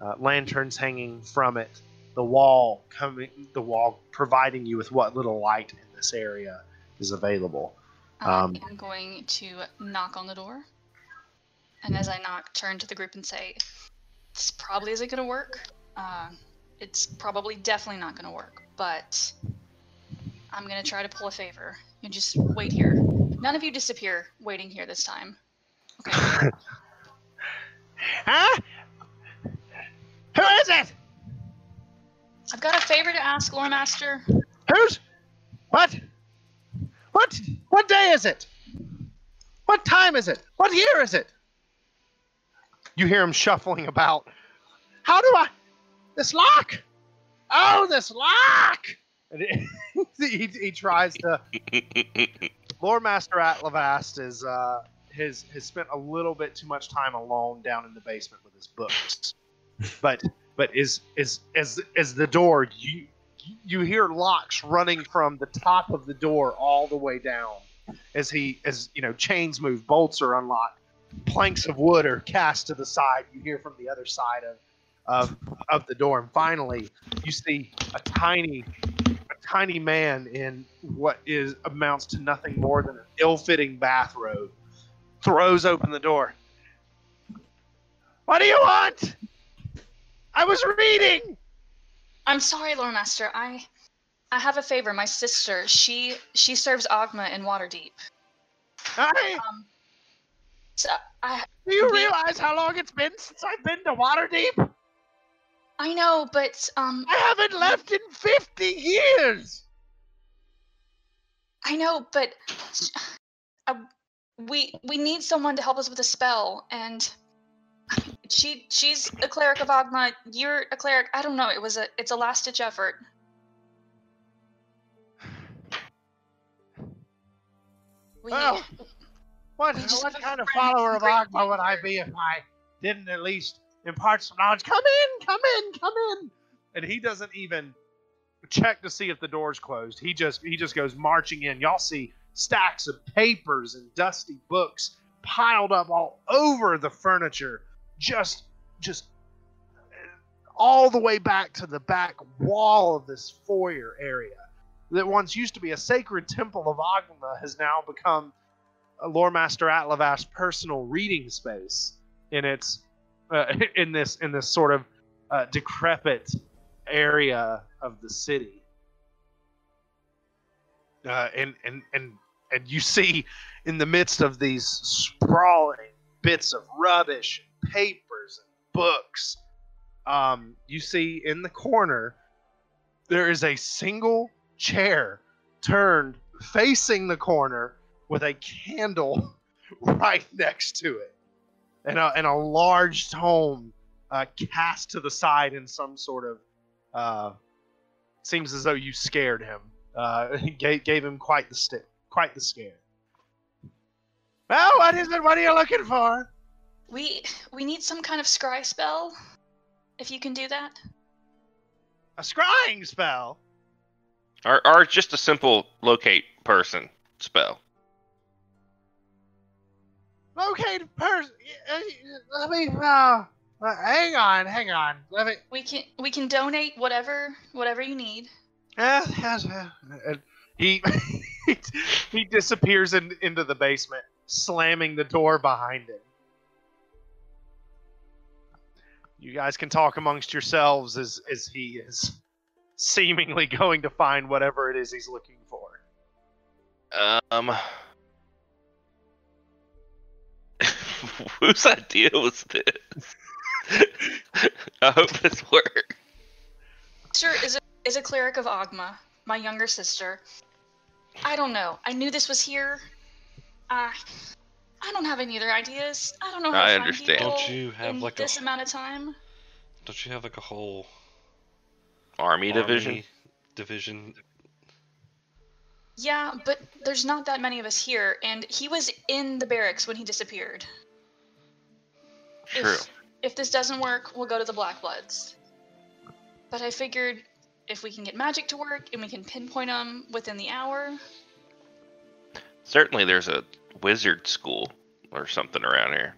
Uh, lanterns hanging from it, the wall coming, the wall providing you with what little light in this area is available. Um, I'm going to knock on the door. And as I knock, turn to the group and say, This probably isn't going to work. Uh, it's probably definitely not going to work, but I'm going to try to pull a favor. You just wait here. None of you disappear waiting here this time. Okay. <laughs> Huh? Who is it? I've got a favor to ask, Lore Master. Who's? What? What? What day is it? What time is it? What year is it? You hear him shuffling about. How do I? This lock. Oh, this lock. And <laughs> he, he tries to. <laughs> Lord Master Atlavast is uh, has has spent a little bit too much time alone down in the basement with his books, <laughs> but but is is as as the door you you hear locks running from the top of the door all the way down as he as you know chains move bolts are unlocked planks of wood are cast to the side. You hear from the other side of of of the door. And finally you see a tiny tiny man in what is amounts to nothing more than an ill-fitting bathrobe throws open the door what do you want i was reading I'm sorry, Lore Master. I I have a favor. My sister, she she serves Oghma in Waterdeep. I, Um, so I do you realize how long it's been since I've been to Waterdeep? I know, but um, I haven't left in 50 years. I know, but uh, we we need someone to help us with a spell, and she she's a cleric of Oghma, You're a cleric. I don't know. It was a it's a last ditch effort. We, Well, What, We what kind of follower of Oghma would I be if I didn't at least impart some knowledge? Come in, come in, come in. And he doesn't even check to see if the door's closed. He just he just goes marching in. Y'all see stacks of papers and dusty books piled up all over the furniture, just just all the way back to the back wall of this foyer area that once used to be a sacred temple of Oghma has now become a Lore Master Atlavast's personal reading space in its uh, <laughs> in this in this sort of uh, decrepit area of the city. Uh, and and and and you see in the midst of these sprawling bits of rubbish, and papers, and books, um, you see in the corner there is a single chair turned facing the corner with a candle <laughs> right next to it and a, and a large tome uh, cast to the side in some sort of uh, seems as though you scared him uh, <laughs> gave, gave him quite the sti- quite the scare well what is it what are you looking for we we need some kind of scry spell. If you can do that. a scrying spell Or, or just a simple locate person spell. Locate person let me uh, uh, hang on hang on let me We can we can donate whatever whatever you need. Yes, yes, yes. And he <laughs> he disappears in, into the basement, slamming the door behind him. You guys can talk amongst yourselves as as he is seemingly going to find whatever it is he's looking for. Um, <laughs> whose idea was this? I hope this works. Sir is a is a cleric of Oghma, my younger sister. I don't know. I knew this was here. Uh, I don't have any other ideas. I don't know how I to understand. people Don't you have in like a this amount of time. Don't you have like a whole Army division. army division? Yeah, but there's not that many of us here, and he was in the barracks when he disappeared. True. If, if this doesn't work, we'll go to the Black Bloods. But I figured if we can get magic to work and we can pinpoint them within the hour, Certainly, there's a wizard school or something around here.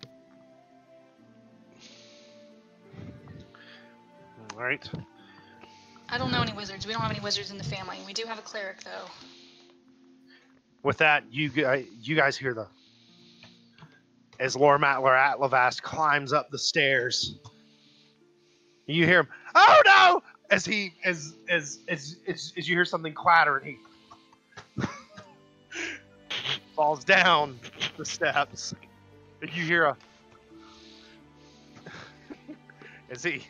All right. I don't know any wizards. We don't have any wizards in the family. We do have a cleric, though. With that, you guys, uh, you guys hear the as Lord Matler Atlavast climbs up the stairs. You hear him, "Oh no!" As he as as as as, as you hear something clatter and <laughs> he falls down the steps. And you hear a <laughs> as he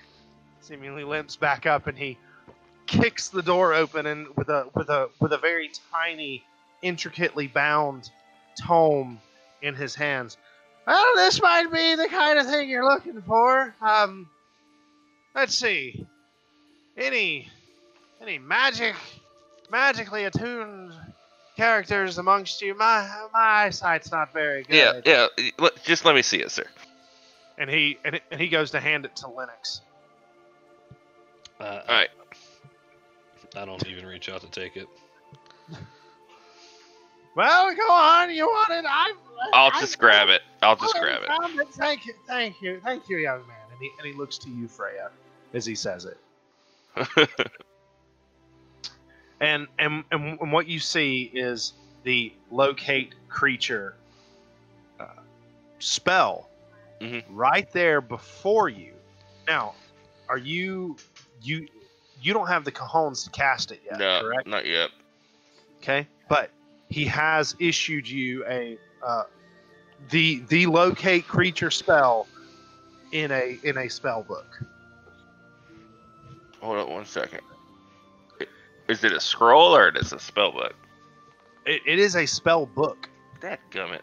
seemingly limps back up and he kicks the door open and with a with a with a very tiny intricately bound tome in his hands. Well, this might be the kind of thing you're looking for. Um, let's see. Any any magic magically attuned characters amongst you? My my eyesight's not very good. Yeah, yeah. y- Just let me see it, sir. And he and, and he goes to hand it to Lennox. Uh, All right. I don't even reach out to take it. Well, go on. You want it? I. I'll I- just grab it. I'll just I grab it. it. Thank you, thank you, thank you, young man. And he and he looks to you, Freya, as he says it. <laughs> And and and, what you see is the locate creature uh, spell Mhm. right there before you. Now, are you you you don't have the cajones to cast it yet, no, correct? not yet. Okay, but he has issued you a uh, the the locate creature spell in a in a spell book. Hold on one second. Is it a scroll or is it a spell book? It, it is a spell book. That gummit.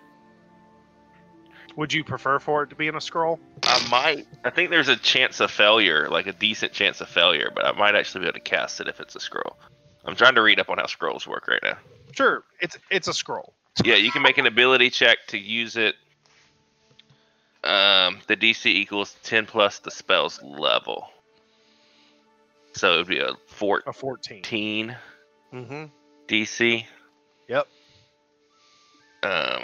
Would you prefer for it to be in a scroll? I might. I think there's a chance of failure, like a decent chance of failure, but I might actually be able to cast it if it's a scroll. I'm trying to read up on how scrolls work right now. Sure, it's it's a scroll. Yeah, you can make an ability check to use it. Um, the DC equals 10 plus the spell's level. So it would be a A fourteen. 14 Mm-hmm. DC. Yep. Um,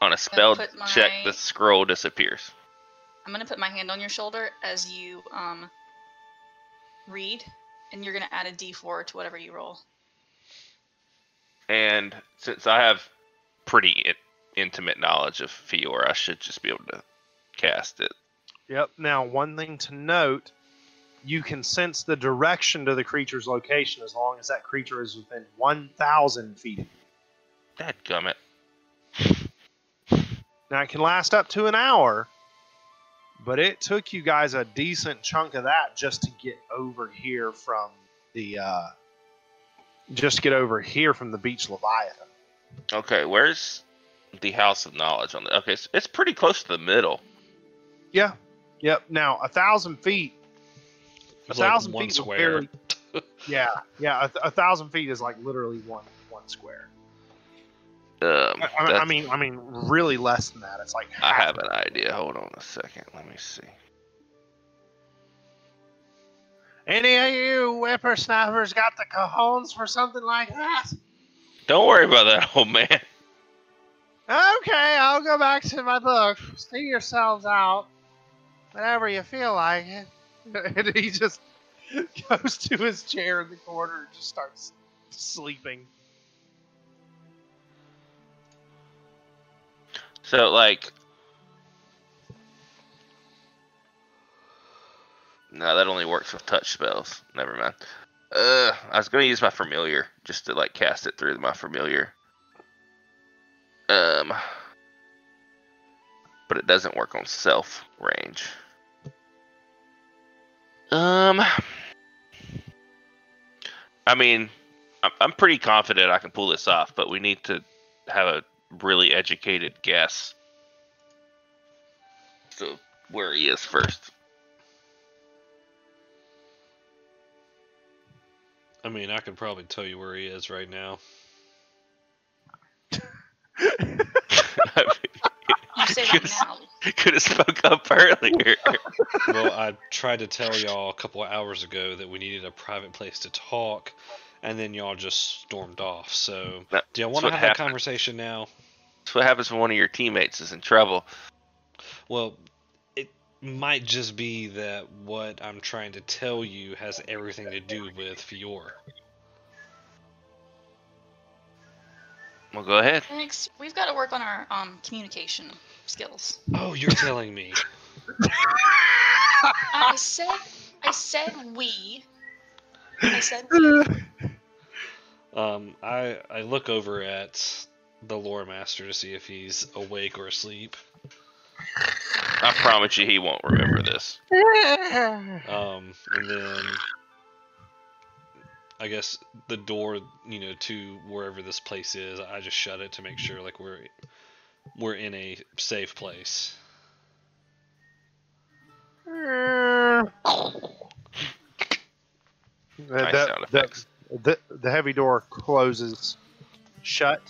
on a spell put check, the scroll disappears. I'm gonna put my hand on your shoulder as you um read, and you're gonna add a D4 to whatever you roll. And since I have pretty in- intimate knowledge of Fior, I should just be able to cast it. Yep. Now, one thing to note: you can sense the direction to the creature's location as long as that creature is within one thousand feet. That gummit. Now, it can last up to an hour, but it took you guys a decent chunk of that just to get over here from the uh, just get over here from the Beached Leviathan. Okay, where's the House of Knowledge on the? Okay, so it's pretty close to the middle. Yeah. Yep. Now, a thousand feet. A It's like thousand one feet is a square. very- Yeah, yeah. A, a thousand feet is like literally one one square. Um, I, I- I mean, I mean, really less than that. It's like I have an idea. Hold on a second. Let me see. Any of you whippersnappers got the cajones for something like that? Don't worry about that, old man. Okay, I'll go back to my book. See yourselves out whenever you feel like it. <laughs> And he just <laughs> goes to his chair in the corner and just starts sleeping. So like No, that only works with touch spells. Never mind. Uh I was gonna use my familiar just to like cast it through my familiar. Um but it doesn't work on self range. Um I mean I'm, I'm pretty confident I can pull this off, but we need to have a really educated guess. So where he is first. I mean, I could probably tell you where he is right now. <laughs> You say that Yes. now. Could have spoke up earlier. well, I tried to tell y'all a couple of hours ago that we needed a private place to talk, and then y'all just stormed off. So, That- do y'all want to what have that happened. conversation now? That's what happens when one of your teammates is in trouble. Well, it might just be that what I'm trying to tell you has everything to do with Fior. Well, go ahead. Thanks. We've got to work on our um, communication skills. Oh, you're telling me. <laughs> I said, I said we. I said we. Um, I I look over at the lore master to see if he's awake or asleep. I promise you, he won't remember this. <laughs> Um, and then I guess the door, you know, to wherever this place is, I just shut it to make sure like we're we're in a safe place. Nice the, sound the- effects. the, the heavy door closes shut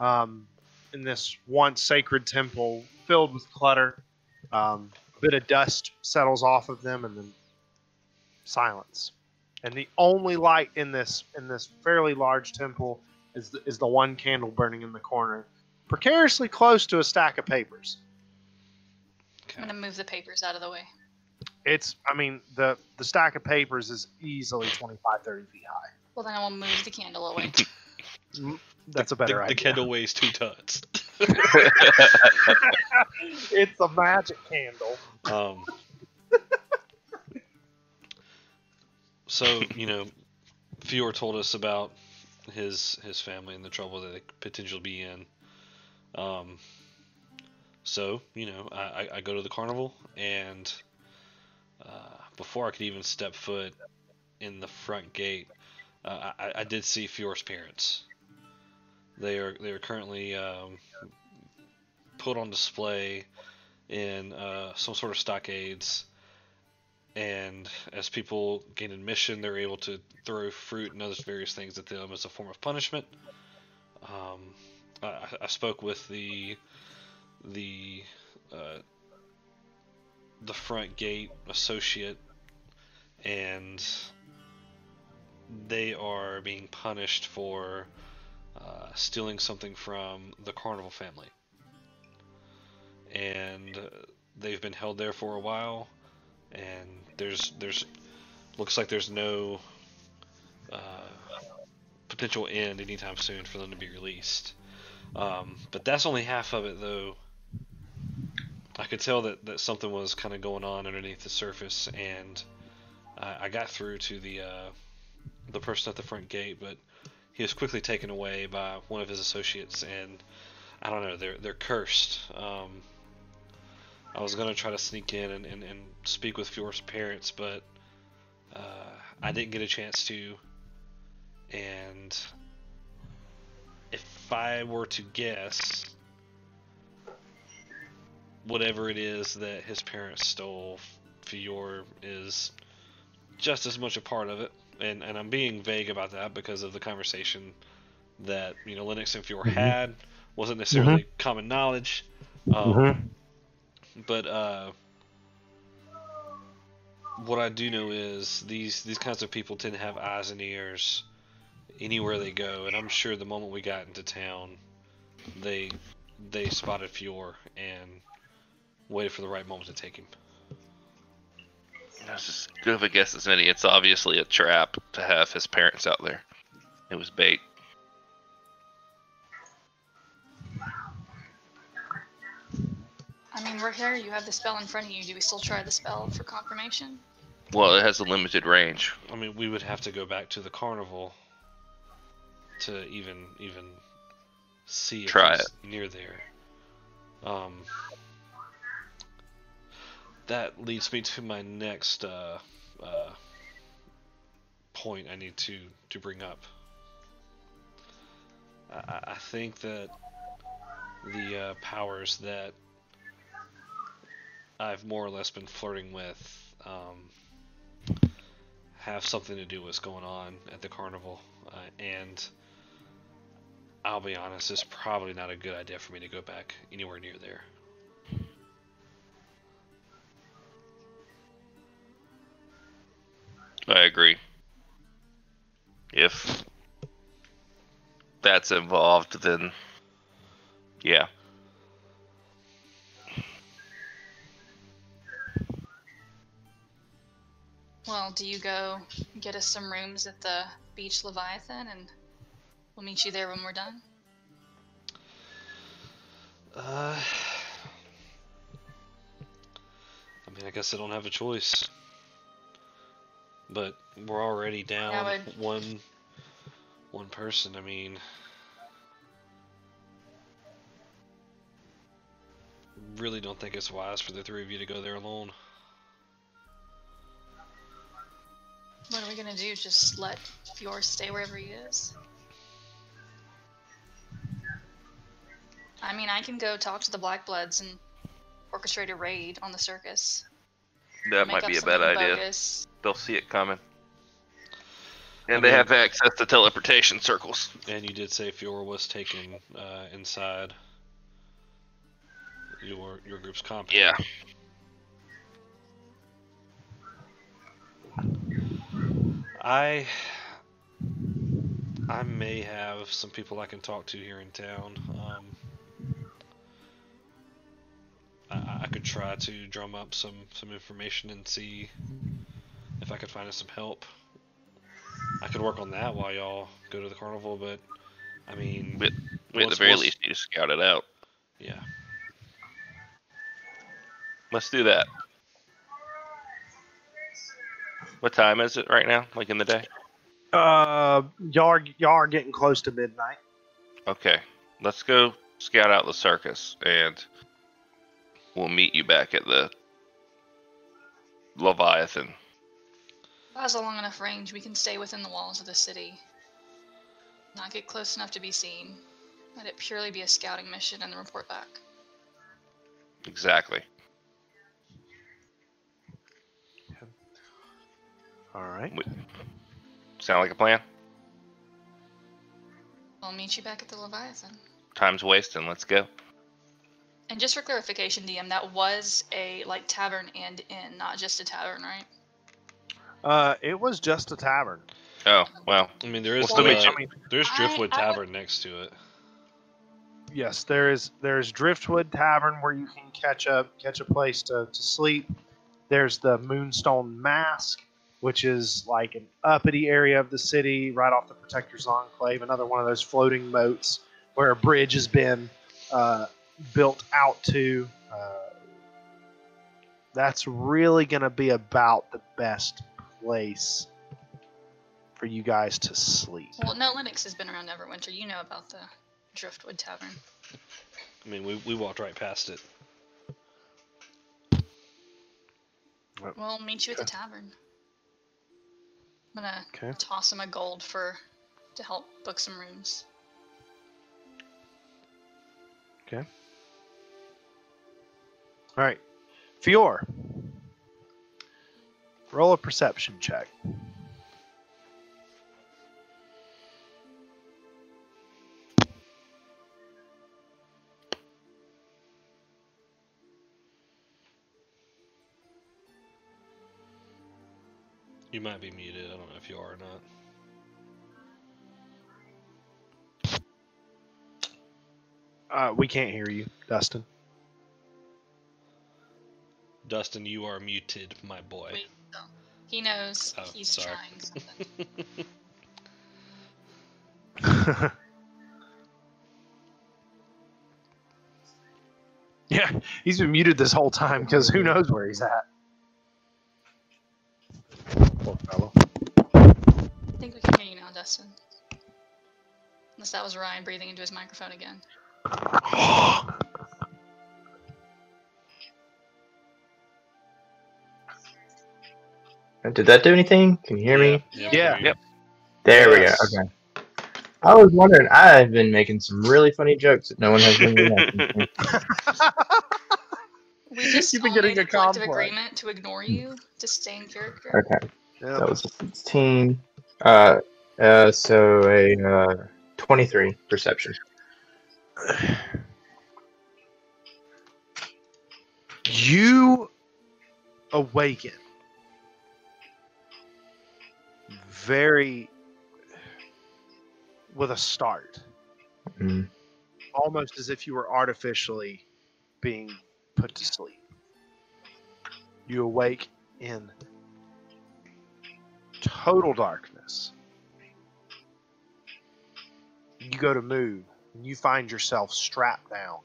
um, in this once sacred temple filled with clutter. Um, a bit of dust settles off of them, and then silence. And the only light in this in this fairly large temple is the, is the one candle burning in the corner, precariously close to a stack of papers. I'm gonna move the papers out of the way. It's, I mean, the the stack of papers is easily 25, 30 feet high. Well, then I will move the candle away. <laughs> That's a better the, idea. the candle weighs two tons. <laughs> <laughs> it's a magic candle. Um, so you know, Fior told us about his his family and the trouble that they could potentially be in. Um, so you know, I, I, go to the carnival, and uh, before I could even step foot in the front gate, uh, I, I did see Fior's parents. They are they are currently um, put on display in uh, some sort of stockades. And as people gain admission, they're able to throw fruit and other various things at them as a form of punishment. Um, I, I spoke with the the uh, the front gate associate, and they are being punished for uh, stealing something from the carnival family. And they've been held there for a while and there's there's looks like there's no uh, potential end anytime soon for them to be released. Um, but that's only half of it though. I could tell that, that something was kind of going on underneath the surface and I, I got through to the uh, the person at the front gate but he was quickly taken away by one of his associates and I don't know they're they're cursed um, I was gonna try to sneak in and, and, and speak with Fior's parents, but uh, I didn't get a chance to. And if I were to guess, whatever it is that his parents stole, Fior is just as much a part of it. And and I'm being vague about that because of the conversation that you know Lennox and Fior had. Wasn't necessarily common knowledge. Um, but uh, what I do know is these these kinds of people tend to have eyes and ears anywhere they go, and I'm sure the moment we got into town, they they spotted Fior and waited for the right moment to take him. It's as good of a guess as any. It's obviously a trap to have his parents out there. It was bait. I mean, we're here. You have the spell in front of you. Do we still try the spell for confirmation? Well, it has a limited range. I mean, we would have to go back to the carnival to even even see if Try it's near there. Um, that leads me to my next uh, uh, point I need to to bring up. I, I- think that the uh, powers that I've more or less been flirting with um, have something to do with what's going on at the carnival, uh, and I'll be honest, it's probably not a good idea for me to go back anywhere near there. I agree. If that's involved, then yeah. Well, do you go get us some rooms at the Beached Leviathan, and we'll meet you there when we're done? Uh, I mean, I guess I don't have a choice. But we're already down would- one one person. I mean, really don't think it's wise for the three of you to go there alone. What are we gonna do? Just let Fior stay wherever he is? I mean, I can go talk to the Black Bloods and orchestrate a raid on the circus. That Make might be a something bad idea. bogus. They'll see it coming. And I they mean- have access to teleportation circles. And you did say Fiora was taken uh, inside your your group's comp. Yeah. I I may have some people I can talk to here in town. Um, I, I could try to drum up some some information and see if I could find us some help. I could work on that while y'all go to the carnival, but I mean, But- We at the very least need to scout it out. yeah. Let's do that. What time is it right now? Like in the day? Uh, y'all are, y'all are getting close to midnight. Okay. Let's go scout out the circus and we'll meet you back at the Leviathan. If it has a long enough range, we can stay within the walls of the city. Not get close enough to be seen. Let it purely be a scouting mission and then report back. Exactly. All right. Sound like a plan? I'll meet you back at the Leviathan. Time's wasting. Let's go. And just for clarification, DM, that was a like tavern and inn, not just a tavern, right? Uh, it was just a tavern. Oh, well. I mean, there is We'll still meet the- I mean, there's I- Driftwood I would- Tavern next to it. yes, there is. There's Driftwood Tavern where you can catch up, catch a place to, to sleep. There's the Moonstone Mask, which is like an uppity area of the city, right off the Protector's Enclave. Another one of those floating motes where a bridge has been uh, built out to. Uh, that's really going to be about the best place for you guys to sleep. Well, no, Lennox has been around Neverwinter. You know about the Driftwood Tavern. I mean, we, we walked right past it. Well, I'll meet you at the tavern. I'm gonna Okay. toss him a gold for to help book some rooms. All right. Fior. Roll a perception check. You might be muted. I don't know if you are or not. Uh, we can't hear you, Dustin. Dustin, you are muted, my boy. Wait, So he knows Oh, he's sorry. trying something. <laughs> yeah, he's been muted this whole time because who knows where he's at. Poor fellow. I think we can hear you now, Dustin. Unless that was Ryan breathing into his microphone again. <gasps> <laughs> Did that do anything? Can you hear me? Yeah. Yeah. Yep. There Yes. we go. Okay. I was wondering. I've been making some really funny jokes that no one has been. <laughs> We just You've been getting a a collective complex. agreement to ignore you to stay in character. Okay, Yeah. that was a 16. Uh, uh, so a uh, 23 perception. you awaken very with a start. Mm. almost as if you were artificially being put to sleep. You awake in total darkness. You go to move and you find yourself strapped down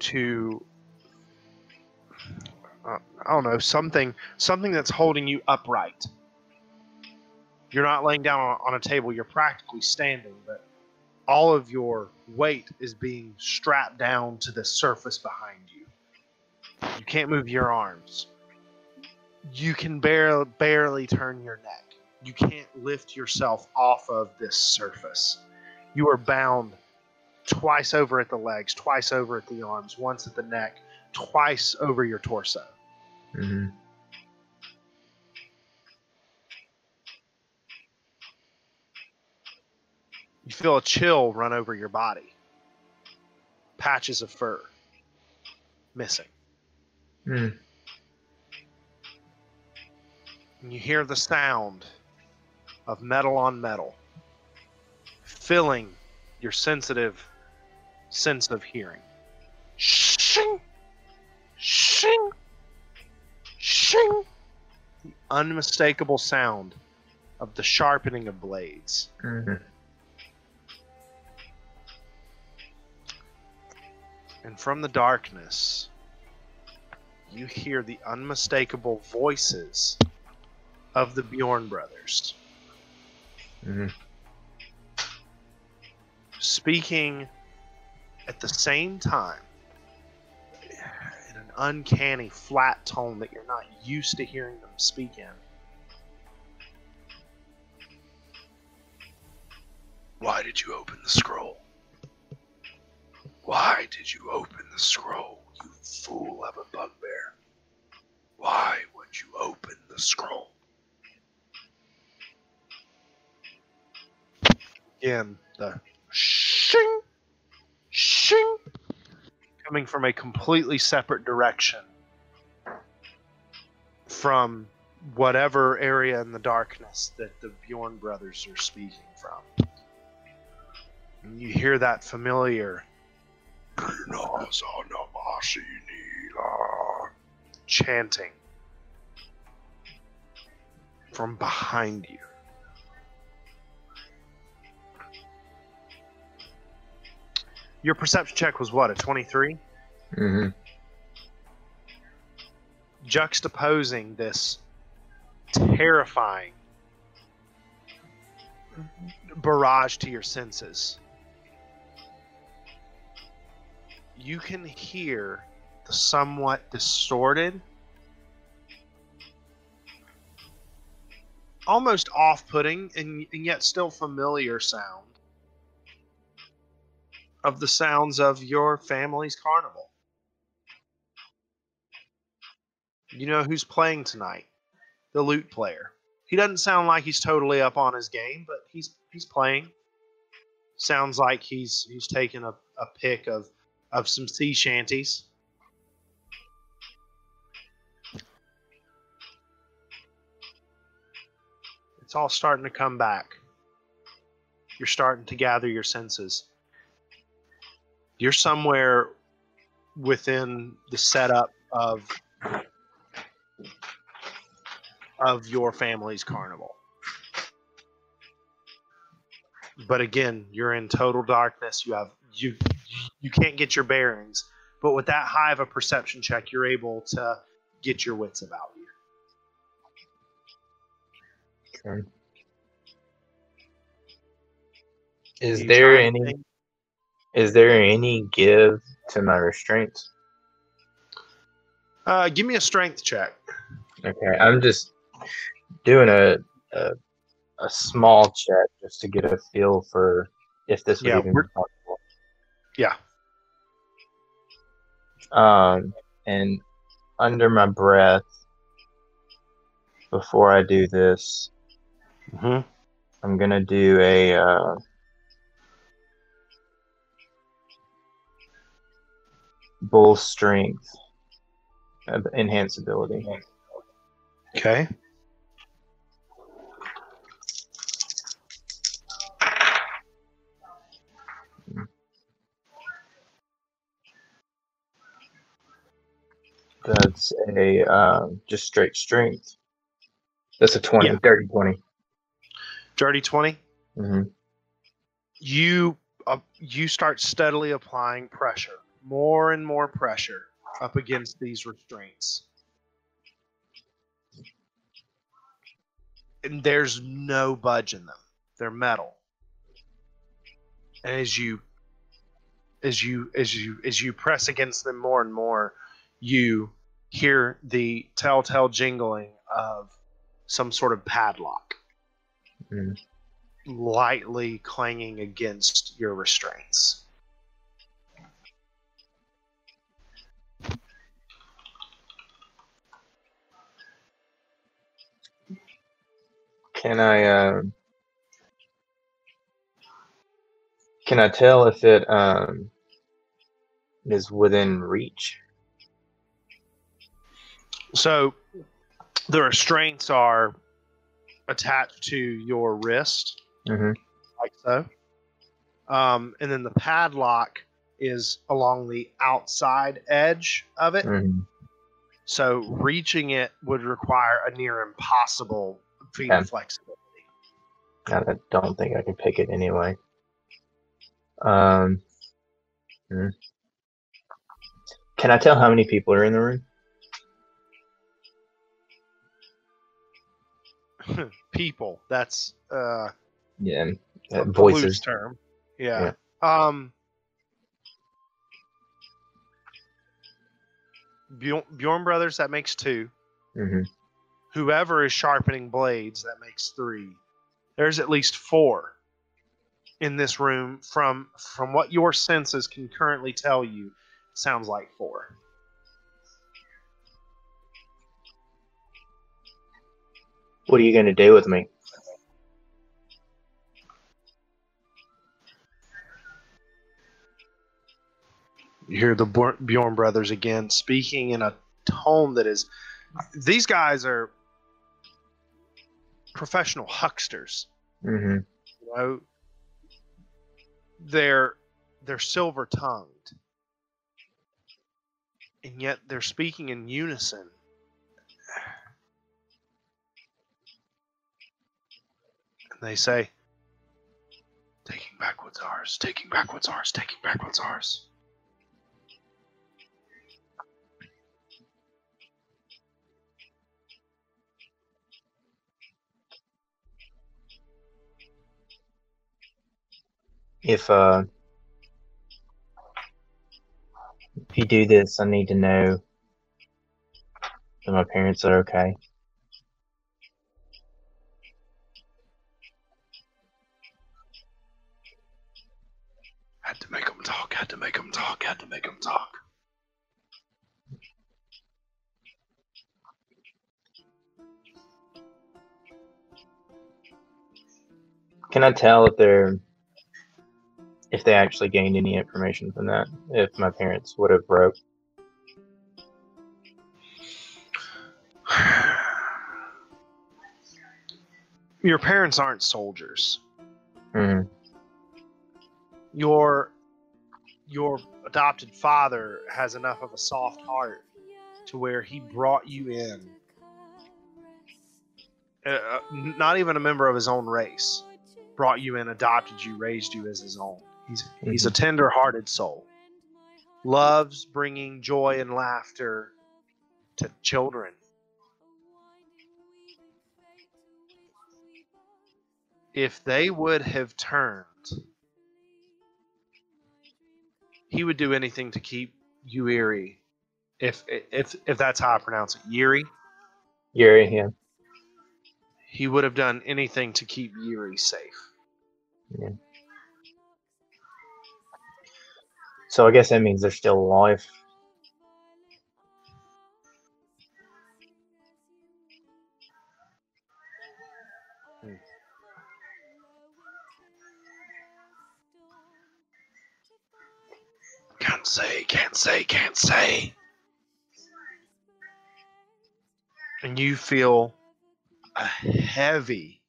to uh, I don't know something something that's holding you upright. You're not laying down on, on a table. You're practically standing, but all of your weight is being strapped down to the surface behind you. You can't move your arms. You can barely barely turn your neck. You can't lift yourself off of this surface. You are bound twice over at the legs, twice over at the arms, once at the neck, twice over your torso. hmm You feel a chill run over your body. Patches of fur missing. Mm. And you hear the sound of metal on metal, filling your sensitive sense of hearing. Shing! Shing! Shing! The unmistakable sound of the sharpening of blades. hmm And from the darkness, you hear the unmistakable voices of the Bjorn brothers hmm speaking at the same time uncanny flat tone that you're not used to hearing them speak in. Why did you open the scroll? Why did you open the scroll, you fool of a bugbear? Why would you open the scroll? Again, the shing, shing, coming from a completely separate direction from whatever area in the darkness that the Bjorn brothers are speaking from. And you hear that familiar chanting from behind you. Your perception check was what, a 23? Mm-hmm. Juxtaposing this terrifying barrage to your senses. You can hear the somewhat distorted, almost off putting, and, and yet still familiar sound of the sounds of your family's carnival. You know who's playing tonight? The lute player. He doesn't sound like he's totally up on his game, but he's he's playing. Sounds like he's he's taking a, a pick of of some sea shanties. It's all starting to come back. You're starting to gather your senses. You're somewhere within the setup of of your family's carnival. But again, you're in total darkness. You have you you can't get your bearings. But with that high of a perception check, you're able to get your wits about you. Okay. Is You there try any anything? Is there any give to my restraints? Uh, give me a strength check. Okay, I'm just doing a a, a small check just to get a feel for if this would Yeah, even be possible. Yeah. Um, and under my breath, before I do this, Mm-hmm. I'm gonna do a uh, bull strength uh, enhance ability. Okay. That's a uh, just straight strength. That's a 20, Yeah. dirty 20. Dirty 20. hmm you uh, you start steadily applying pressure, more and more pressure up against these restraints. And there's no budge in them. They're metal. And as you as you as you as you press against them more and more, you hear the telltale jingling of some sort of padlock Mm. lightly clanging against your restraints. Can I uh, can I tell if it um, is within reach? So the restraints are attached to your wrist, hmm like so. Um, and then the padlock is along the outside edge of it. hmm So reaching it would require a near impossible Okay. of flexibility. I don't think I can pick it anyway. Um, hmm. Can I tell how many people are in the room? <laughs> People. That's uh, Yeah, a uh, voices. term. Yeah. Um. Bjorn, Brothers, that makes two. hmm Whoever is sharpening blades, that makes three. There's at least four in this room. From from what your senses can currently tell you, sounds like four. What are you gonna do with me? You hear the Bjorn brothers again speaking in a tone that is. These guys are professional hucksters. hmm You know, they're they're silver tongued, and yet they're speaking in unison. And they say, "Taking back what's ours. Taking back what's ours. Taking back what's ours." If uh, if you do this, I need to know that my parents are okay. Had to make them talk. Had to make them talk. Had to make them talk. Can I tell if they're if they actually gained any information from that? If my parents would have broke? <sighs> Your parents aren't soldiers. hmm Your your adopted father has enough of a soft heart to where he brought you in uh, not even a member of his own race, brought you in, adopted you, raised you as his own. He's he's a tender-hearted soul. Loves bringing joy and laughter to children. If they would have turned, he would do anything to keep you eerie. If if if that's how I pronounce it, Yuri. Yuri, yeah. he would have done anything to keep Yuri safe. So I guess that means they're still alive. Can't say, can't say, can't say. And you feel a heavy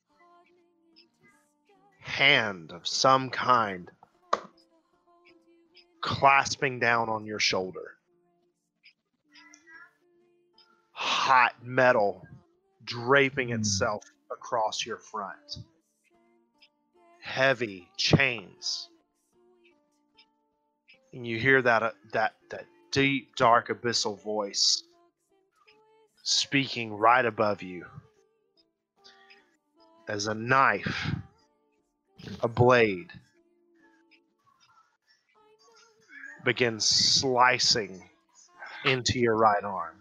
hand of some kind clasping down on your shoulder. Hot metal draping Hmm. itself across your front. Heavy chains. And you hear that uh, that that deep dark abyssal voice speaking right above you as a knife a blade begins slicing into your right arm.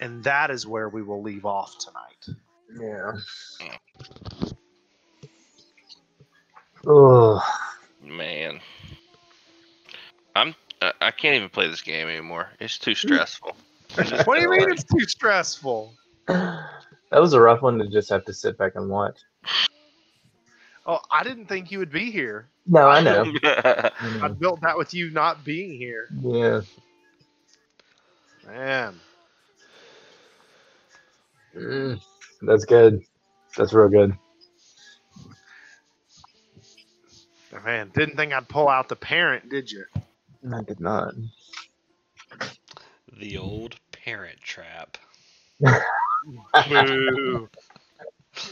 And that is where we will leave off tonight. Yeah. Oh, Man, I'm I I can't even play this game anymore. It's too stressful. <laughs> what do you mean it's too stressful? that was a rough one to just have to sit back and watch. Oh, I didn't think you would be here. No, I know. I <laughs> I built that with you not being here. Yeah. Man. Mm, that's good. That's real good. Man, didn't think I'd pull out the parent, did you? I did not. The old parent trap. Boo. <laughs>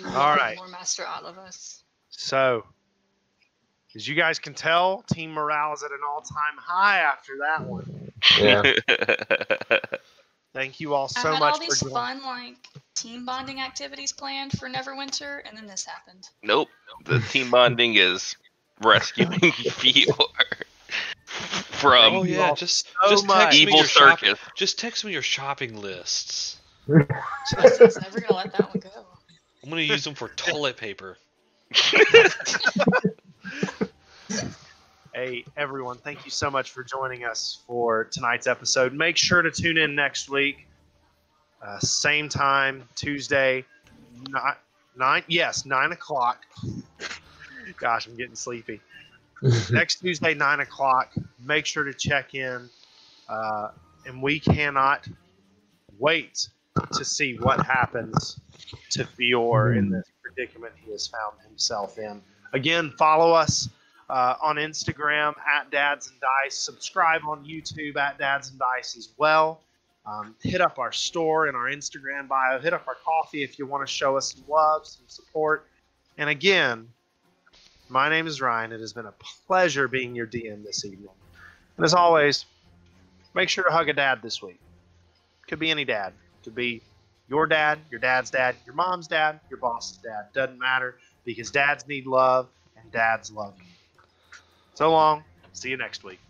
All right. More master out of us. So, as you guys can tell, team morale is at an all-time high after that one. Yeah. <laughs> Thank you all so I so had much all these for fun like team bonding activities planned for Neverwinter, and then this happened. nope. The team bonding is rescuing <laughs> Fior from oh yeah, just so just text me evil your shop- just text me your shopping lists. Jesus, never gonna let that one go. I'm gonna use them for toilet paper. <laughs> Hey, everyone, thank you so much for joining us for tonight's episode. Make sure to tune in next week. Uh, same time, Tuesday, not nine. Yes, nine o'clock. <laughs> Gosh, I'm getting sleepy. <laughs> next Tuesday, nine o'clock. Make sure to check in, uh, and we cannot wait to see what happens to Fior in this predicament he has found himself in. Again, follow us uh, on Instagram at Dads and Dice. Subscribe on YouTube at Dads and Dice as well. Um, hit up our store and our Instagram bio. Hit up our Ko-fi if you want to show us some love, some support. And again, my name is Ryan. It has been a pleasure being your DM this evening. And as always, make sure to hug a dad this week. Could be any dad. Could be your dad, your dad's dad, your mom's dad, your boss's dad. Doesn't matter because dads need love and dads love you. So long. See you next week.